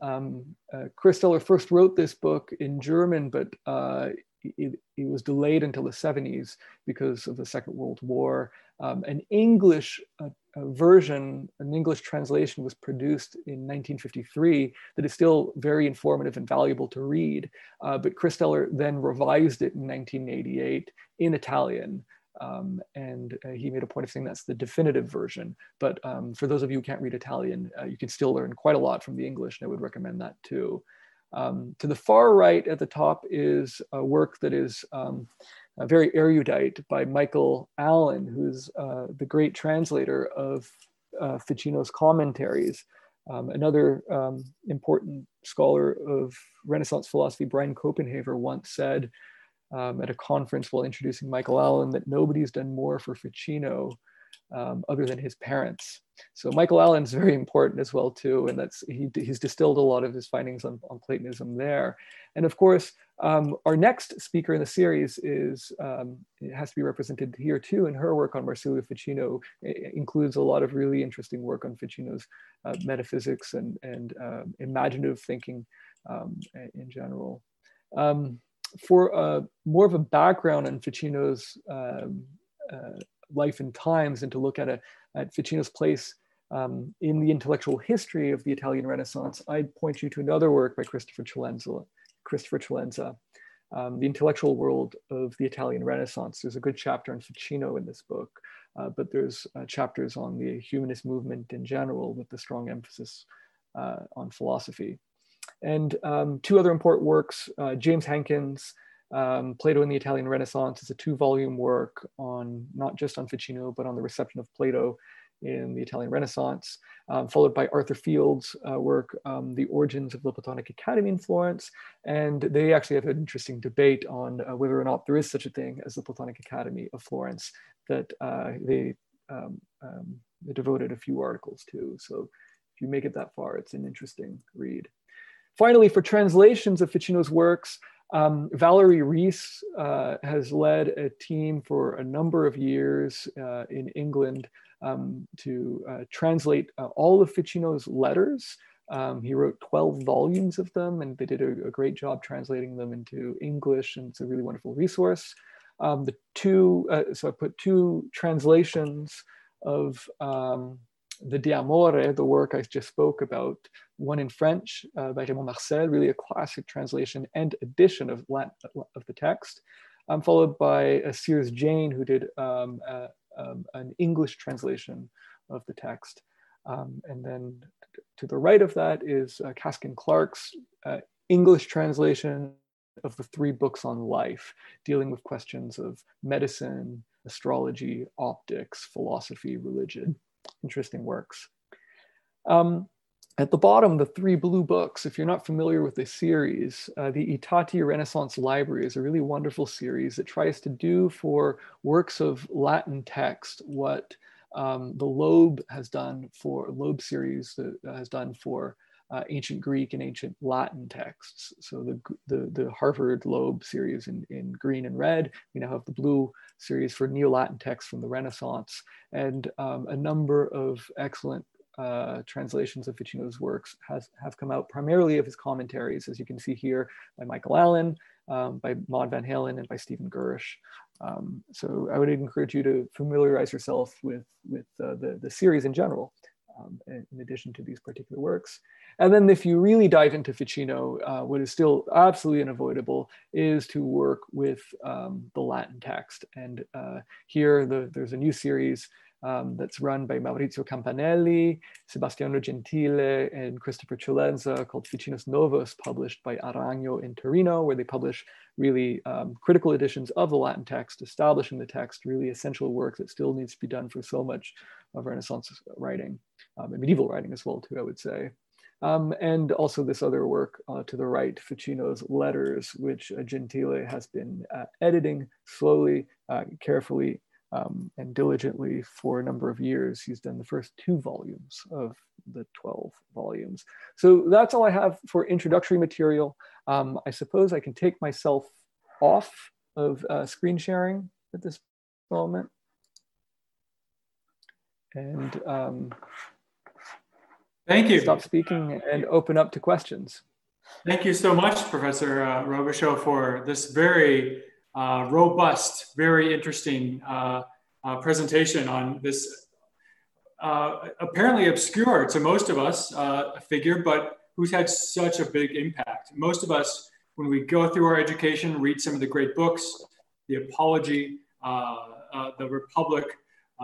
Um, uh, Kristeller first wrote this book in German, but uh, it, it, was delayed until the 70s because of the Second World War. Um, an English uh, version, an English translation was produced in 1953 that is still very informative and valuable to read. Uh, but Kristeller then revised it in 1988 in Italian. Um, and uh, he made a point of saying that's the definitive version. But um, for those of you who can't read Italian, uh, you can still learn quite a lot from the English, and I would recommend that too. Um, to the far right at the top is a work that is um, very erudite by Michael Allen, who's uh, the great translator of uh, Ficino's commentaries. Um, another um, important scholar of Renaissance philosophy, Brian Copenhaver, once said um, at a conference while introducing Michael Allen that nobody's done more for Ficino um, other than his parents. So Michael Allen's very important as well too, and that's he, he's distilled a lot of his findings on, on Platonism there. And of course, um, our next speaker in the series is um, has to be represented here too, and her work on Marsilio Ficino includes a lot of really interesting work on Ficino's uh, metaphysics and and uh, imaginative thinking um, in general. Um, for uh, more of a background on Ficino's uh, life and times and to look at, a, at Ficino's place um, in the intellectual history of the Italian Renaissance, I'd point you to another work by Christopher Celenza, Christopher Celenza, um, The Intellectual World of the Italian Renaissance. There's a good chapter on Ficino in this book, uh, but there's uh, chapters on the humanist movement in general with the strong emphasis uh, on philosophy. And um, two other important works, uh, James Hankins, um, Plato in the Italian Renaissance is a two volume work on not just on Ficino, but on the reception of Plato in the Italian Renaissance, um, followed by Arthur Field's uh, work, um, The Origins of the Platonic Academy in Florence. And they actually have an interesting debate on uh, whether or not there is such a thing as the Platonic Academy of Florence that uh, they, um, um, they devoted a few articles to. So if you make it that far, it's an interesting read. Finally, for translations of Ficino's works, um, Valery Rees uh, has led a team for a number of years uh, in England um, to uh, translate uh, all of Ficino's letters. Um, he wrote 12 volumes of them and they did a, a, great job translating them into English and it's a really wonderful resource. Um, the two, uh, so I put two translations of um, the De Amore, the work I just spoke about, one in French uh, by Raymond Marcel, really a classic translation and edition of, of the text, um, followed by uh, Sears Jayne, who did um, um, an English translation of the text. Um, and then to the right of that is uh, Kaske and Clark's uh, English translation of the three books on life, dealing with questions of medicine, astrology, optics, philosophy, religion. Interesting works. Um, at the bottom, the three blue books, if you're not familiar with this series, uh, the I Tatti Renaissance Library is a really wonderful series that tries to do for works of Latin text what um, the Loeb has done for, Loeb series that has done for uh, ancient Greek and ancient Latin texts. So the, the, the Harvard Loeb series in, in green and red, we now have the blue series for Neo-Latin texts from the Renaissance, and um, a number of excellent uh, translations of Ficino's works has, have come out primarily of his commentaries, as you can see here by Michael Allen, um, by Maude Vanhaelen, and by Stephen Gersh. Um, so I would encourage you to familiarize yourself with, with uh, the, the series in general, um, in addition to these particular works. And then if you really dive into Ficino, uh, what is still absolutely unavoidable is to work with um, the Latin text. And uh, here the, there's a new series um, that's run by Maurizio Campanelli, Sebastiano Gentile, and Christopher Celenza called Ficinus Novus, published by Aragno in Torino, where they publish really um, critical editions of the Latin text, establishing the text, really essential work that still needs to be done for so much of Renaissance writing, um, and medieval writing as well, too, I would say. Um, and also this other work uh, to the right, Ficino's Letters, which uh, Gentile has been uh, editing slowly, uh, carefully, um, and diligently for a number of years. He's done the first two volumes of the 12 volumes. So that's all I have for introductory material. Um, I suppose I can take myself off of uh, screen sharing at this moment. And um, thank you. Stop speaking and open up to questions. Thank you so much, Professor uh, Robichaud, for this very uh, robust, very interesting uh, uh, presentation on this uh, apparently obscure to most of us uh, figure, but who's had such a big impact. Most of us, when we go through our education, read some of the great books, the Apology, the Republic,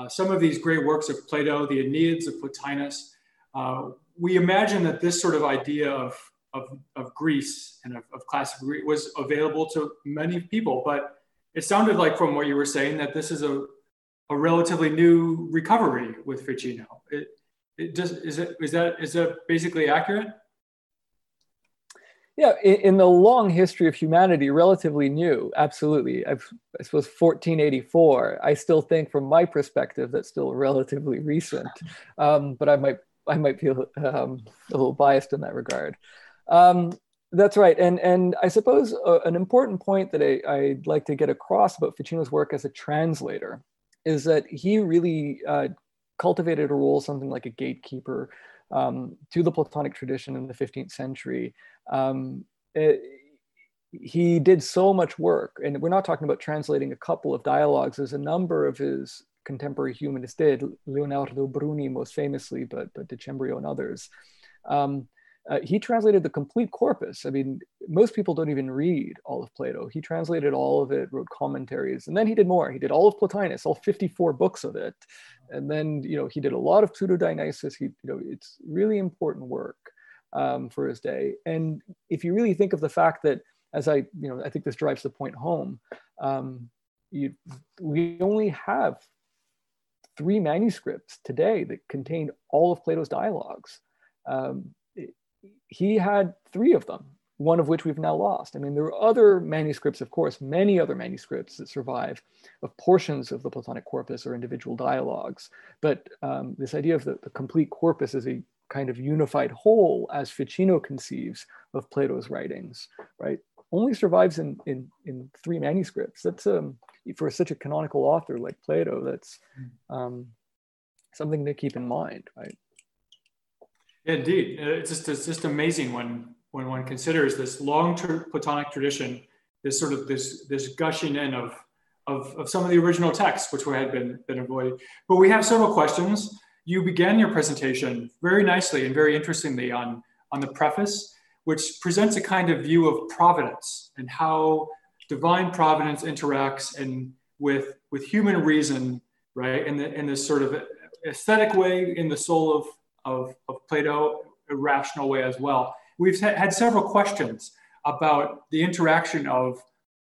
some of these great works of Plato, the Enneads of Plotinus, we imagine that this sort of idea of of, of Greece and of, of classical Greece was available to many people. But it sounded like from what you were saying that this is a, a relatively new recovery with Ficino. It, it just is it is that is that basically accurate? Yeah, in, the long history of humanity, relatively new. Absolutely, I've, I suppose 1484. I still think, from my perspective, that's still relatively recent. Um, but I might [laughs] I might feel um, a little biased in that regard. Um, that's right. And, and I suppose uh, an important point that I, would like to get across about Ficino's work as a translator is that he really uh, cultivated a role, something like a gatekeeper um, to the Platonic tradition in the 15th century. Um, it, he did so much work, and we're not talking about translating a couple of dialogues. There's a number of his contemporary humanists did, Leonardo Bruni most famously, but, but Decembrio and others. Um, uh, he translated the complete corpus. I mean, most people don't even read all of Plato. He translated all of it, wrote commentaries, and then he did more. He did all of Plotinus, all 54 books of it. And then, you know, he did a lot of Pseudo-Dionysius. He, you know, it's really important work um, for his day. And if you really think of the fact that, as I, you know, I think this drives the point home, um, you, we only have three manuscripts today that contain all of Plato's dialogues. Um, he had three of them, one of which we've now lost. I mean, there are other manuscripts, of course, many other manuscripts that survive of portions of the Platonic corpus or individual dialogues. But um, this idea of the, the complete corpus as a kind of unified whole, as Ficino conceives of Plato's writings, right, only survives in, in, in three manuscripts. That's um, for such a canonical author like Plato, that's hmm. um, something to keep in mind, right? Indeed, uh, it's just it's just amazing when when one considers this long term Platonic tradition, this sort of this this gushing in of of, of some of the original texts which had been been avoided. But we have several questions. You began your presentation very nicely and very interestingly on on the preface, which presents a kind of view of providence and how divine providence interacts and with with human reason, right? In the in this sort of aesthetic way in the soul of of, of Plato, a rational way as well. We've had several questions about the interaction of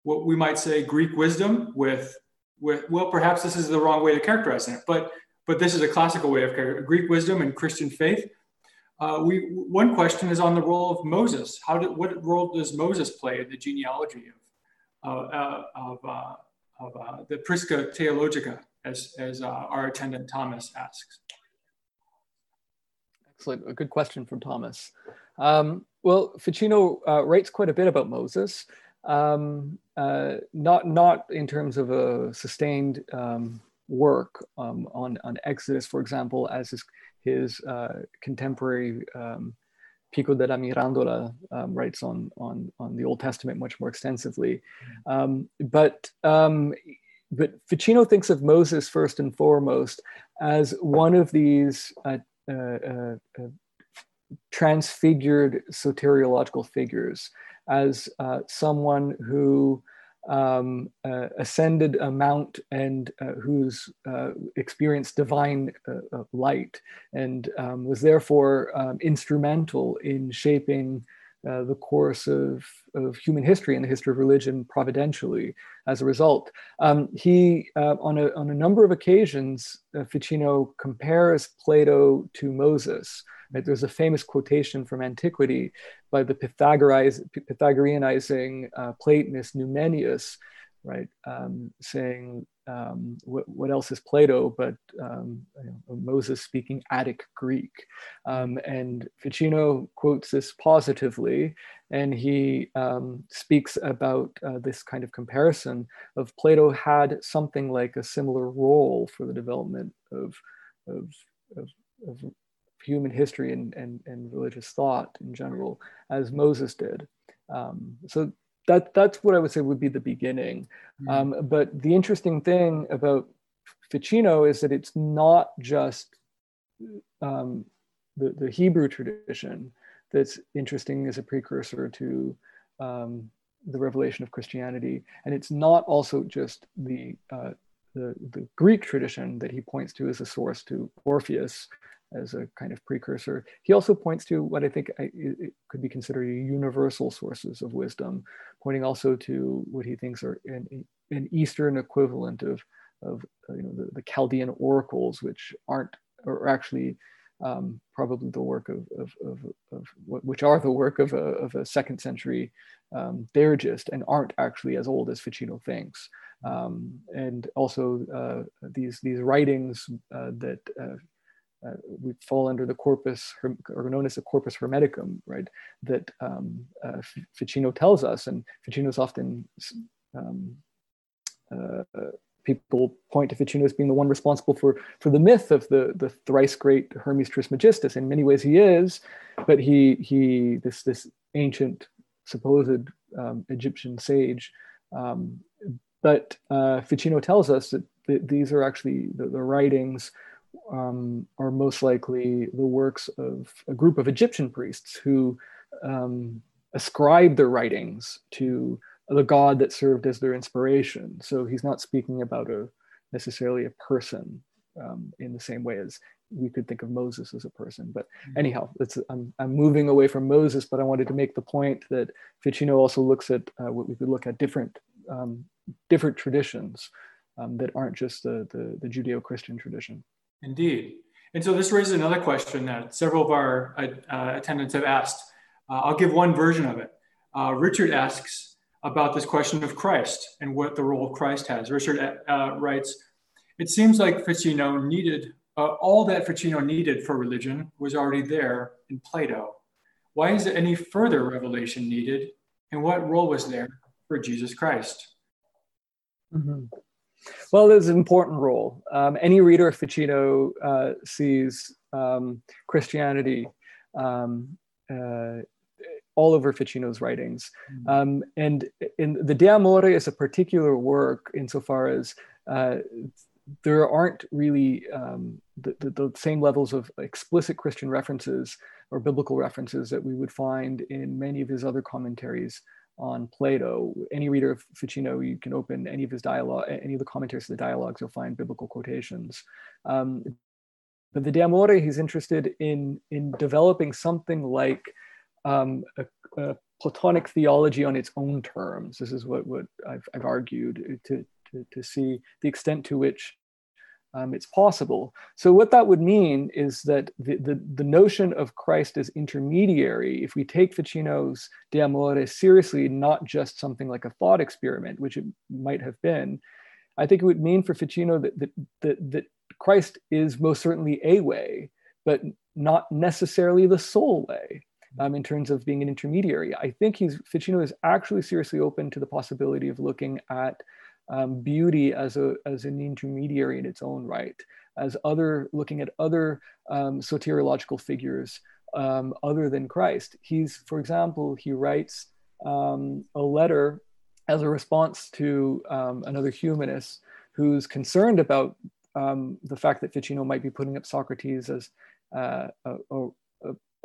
what we might say Greek wisdom with, with well, perhaps this is the wrong way to characterize it, but, but this is a classical way of Greek wisdom and Christian faith. Uh, we, one question is on the role of Moses. How did, what role does Moses play in the genealogy of, uh, of, uh, of uh, the Prisca Theologica, as, as uh, our attendant Thomas asks? Excellent. A good question from Thomas. Um, well, Ficino writes quite a bit about Moses, um, not, not in terms of a sustained um, work um, on, on Exodus, for example, as his, his uh, contemporary um, Pico della Mirandola um, writes on, on, on the Old Testament much more extensively. but but Ficino thinks of Moses first and foremost as one of these uh, uh, uh, uh, transfigured soteriological figures as someone who um, uh, ascended a mount and uh, who's uh, experienced divine light and um, was therefore um, instrumental in shaping uh, the course of, of human history and the history of religion providentially as a result. Um, he, uh, on, a, on a number of occasions, uh, Ficino compares Plato to Moses. Right? There's a famous quotation from antiquity by the Pythagoreanizing uh, Platonist Numenius, right, um, saying um, what, what, else is Plato but um, you know, Moses speaking Attic Greek? Um, and Ficino quotes this positively, and he um, speaks about uh, this kind of comparison of Plato had something like a similar role for the development of, of, of, of human history and, and, and religious thought in general as Moses did. Um, so that that's what I would say would be the beginning. Mm. Um, but the interesting thing about Ficino is that it's not just um, the, the Hebrew tradition that's interesting as a precursor to um, the revelation of Christianity, and it's not also just the, uh, the the Greek tradition that he points to as a source to Orpheus, as a kind of precursor. He also points to what I think could be considered universal sources of wisdom, pointing also to what he thinks are an, an Eastern equivalent of, of you know, the, the Chaldean oracles, which aren't, or actually um, probably the work of, of, of, of, which are the work of a, of a second century um, Theurgist and aren't actually as old as Ficino thinks. Um, and also uh, these, these writings uh, that uh, uh, we fall under the corpus, or known as the corpus hermeticum, right? That um, uh, Ficino tells us, and Ficino's often um, uh, people point to Ficino as being the one responsible for for the myth of the the thrice great Hermes Trismegistus. In many ways, he is, but he he this this ancient supposed um, Egyptian sage. Um, but uh, Ficino tells us that th- these are actually the, the writings um, are most likely the works of a group of Egyptian priests who um, ascribe their writings to the god that served as their inspiration. So he's not speaking about a necessarily a person um, in the same way as we could think of Moses as a person. But mm-hmm. anyhow, I'm, I'm moving away from Moses, but I wanted to make the point that Ficino also looks at uh, what we could look at different um, different traditions um, that aren't just the, the, the Judeo-Christian tradition. Indeed. And so this raises another question that several of our uh, attendants have asked. Uh, I'll give one version of it. Uh, Richard asks about this question of Christ and what the role of Christ has. Richard uh, writes, it seems like Ficino needed, uh, all that Ficino needed for religion was already there in Plato. Why is there any further revelation needed? And what role was there for Jesus Christ? Mm-hmm. Well, it's an important role. Um, any reader of Ficino uh, sees um, Christianity um, uh, all over Ficino's writings. Mm-hmm. Um, and in the De Amore is a particular work insofar as uh, there aren't really um, the, the, the, same levels of explicit Christian references or biblical references that we would find in many of his other commentaries on Plato. Any reader of Ficino, you can open any of his dialogue, any of the commentaries to the dialogues, you'll find biblical quotations. Um, but the De Amore, he's interested in, in developing something like um, a, a, Platonic theology on its own terms. This is what, what I've, I've argued to, to, to see the extent to which um, it's possible. So what that would mean is that the, the, the, notion of Christ as intermediary, if we take Ficino's De Amore seriously, not just something like a thought experiment, which it might have been, I think it would mean for Ficino that, that, that, that Christ is most certainly a way, but not necessarily the sole way. Um, in terms of being an intermediary, I think he's Ficino is actually seriously open to the possibility of looking at um, beauty as a as an intermediary in its own right, as other looking at other um, soteriological figures um, other than Christ. He's, for example, he writes um, a letter as a response to um, another humanist who's concerned about um, the fact that Ficino might be putting up Socrates as uh, a, a,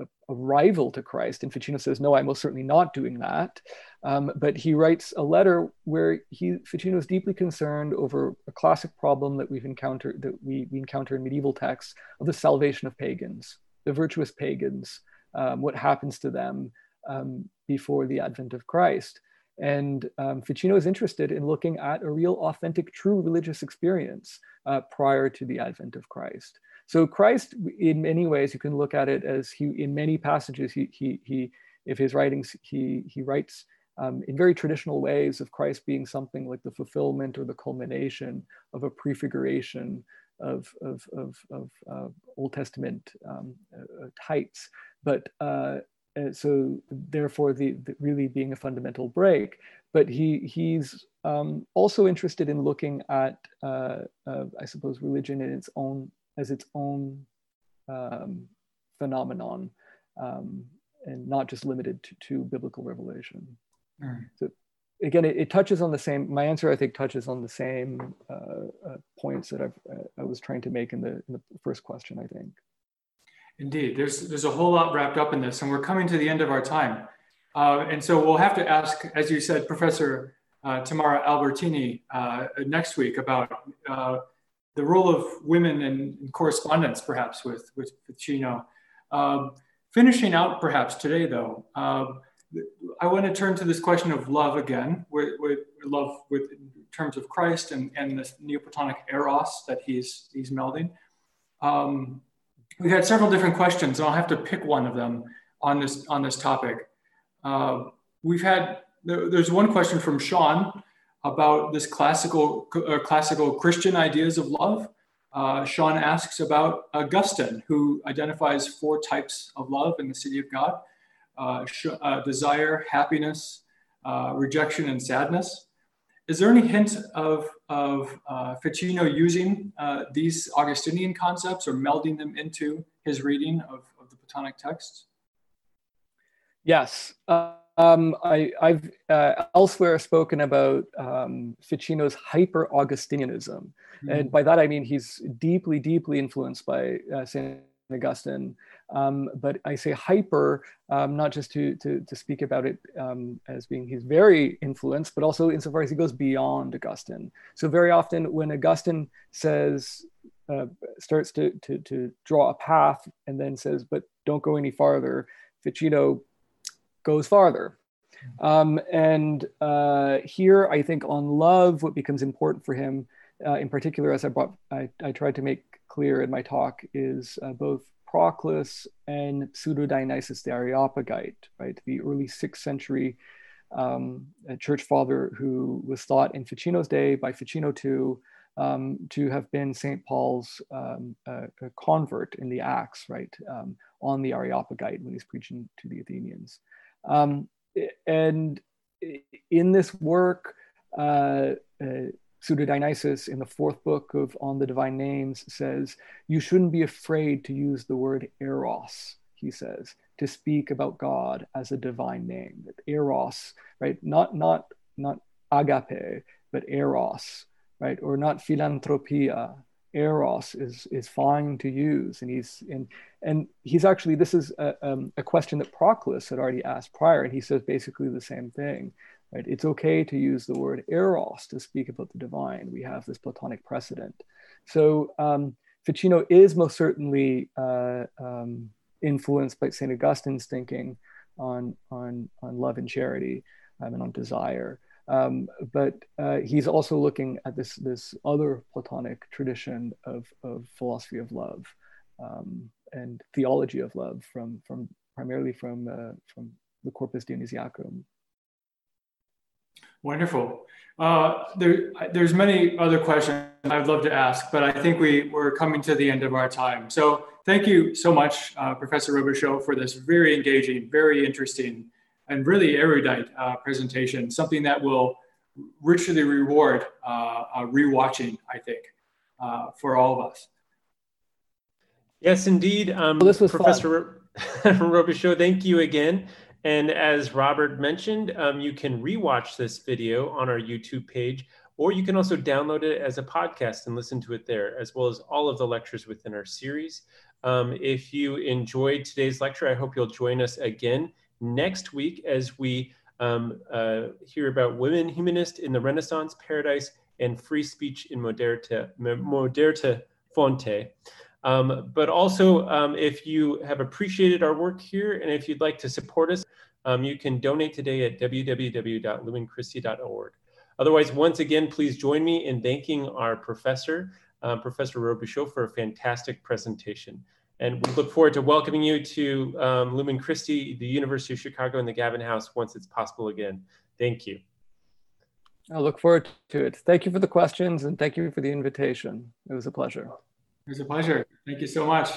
a, rival to Christ. And Ficino says, no, I'm most certainly not doing that. Um, but he writes a letter where he, Ficino is deeply concerned over a classic problem that we've encountered, that we, we encounter in medieval texts of the salvation of pagans, the virtuous pagans, um, what happens to them um, before the advent of Christ. And um, Ficino is interested in looking at a real, authentic, true religious experience uh, prior to the advent of Christ. So Christ, in many ways, you can look at it as he, in many passages, he, he, he if his writings, he, he writes um, in very traditional ways of Christ being something like the fulfillment or the culmination of a prefiguration of, of, of, of uh, Old Testament um, uh, types. But uh, so therefore the, the, really being a fundamental break. But he, he's um, also interested in looking at, uh, I suppose, religion in its own as its own um, phenomenon um, and not just limited to, to biblical revelation. Mm. So again, it, it, touches on the same, my answer I think touches on the same uh, uh, points that I've, uh, I was trying to make in the, in the first question, I think. Indeed, there's, there's a whole lot wrapped up in this and we're coming to the end of our time. Uh, and so we'll have to ask, as you said, Professor uh, Tamara Albertini uh, next week about the role of women in, in correspondence, perhaps with with Ficino. Um, finishing out, perhaps today, though, um, I want to turn to this question of love again, with, with love with in terms of Christ and, and this Neoplatonic eros that he's he's melding. Um, we had several different questions, and I'll have to pick one of them on this on this topic. Uh, we've had there, there's one question from Sean about this classical, uh, classical Christian ideas of love. Uh, Sean asks about Augustine, who identifies four types of love in the city of God uh, uh desire, happiness, uh, rejection, and sadness. Is there any hint of, of uh, Ficino using these Augustinian concepts or melding them into his reading of, of the Platonic texts? Yes. Um, I, have uh, elsewhere spoken about um, Ficino's hyper Augustinianism. Mm-hmm. And by that I mean he's deeply, deeply influenced by uh, St. Augustine. Um, but I say hyper, um, not just to, to, to, speak about it um, as being he's very influenced, but also insofar as he goes beyond Augustine. So very often when Augustine says, uh, starts to, to, to draw a path and then says, but don't go any farther, Ficino goes farther. Um, and uh, here, I think on love, what becomes important for him, uh, in particular, as I brought, I, I, tried to make clear in my talk, is uh, both Proclus and Pseudo Dionysius the Areopagite, right? The early sixth century um, church father who was thought in Ficino's day by Ficino too um, to have been St. Paul's um, uh, convert in the Acts, right, um, on the Areopagite when he's preaching to the Athenians. Um, and in this work, uh, uh, in the fourth book of On the Divine Names says, You shouldn't be afraid to use the word eros, he says, to speak about God as a divine name. Eros, right? Not, not, not agape, but eros, right? Or not philanthropia, eros is is fine to use and he's and and he's actually this is a, um, a question that proclus had already asked prior and he says basically the same thing right? It's okay to use the word eros to speak about the divine. We have this platonic precedent. So um, ficino is most certainly uh, um, influenced by st augustine's thinking on on on love and charity um, and on desire um, but uh, he's also looking at this, this other Platonic tradition of, of philosophy of love um, and theology of love from, from primarily from, uh, from the Corpus Dionysiacum. Wonderful. Uh, there, there's many other questions I'd love to ask, but I think we, we're coming to the end of our time. So thank you so much, uh, Professor Robichaud, for this very engaging, very interesting and really erudite uh, presentation, something that will richly reward uh, uh, rewatching, I think, uh, for all of us. Yes, indeed. Um, well, this was Professor [laughs] Robichaud, thank you again. And as Robert mentioned, um, you can rewatch this video on our YouTube page, or you can also download it as a podcast and listen to it there, as well as all of the lectures within our series. Um, if you enjoyed today's lecture, I hope you'll join us again next week as we um, uh, hear about women humanist in the Renaissance, paradise, and free speech in Moderata, Moderata Fonte. Um, but also, um, if you have appreciated our work here and if you'd like to support us, um, you can donate today at www.lumenchristi.org. Otherwise, once again, please join me in thanking our professor, uh, Professor Robichaud, for a fantastic presentation. And we look forward to welcoming you to um, Lumen Christi, the University of Chicago, and the Gavin House once it's possible again. Thank you. I look forward to it. Thank you for the questions and thank you for the invitation. It was a pleasure. It was a pleasure. Thank you so much.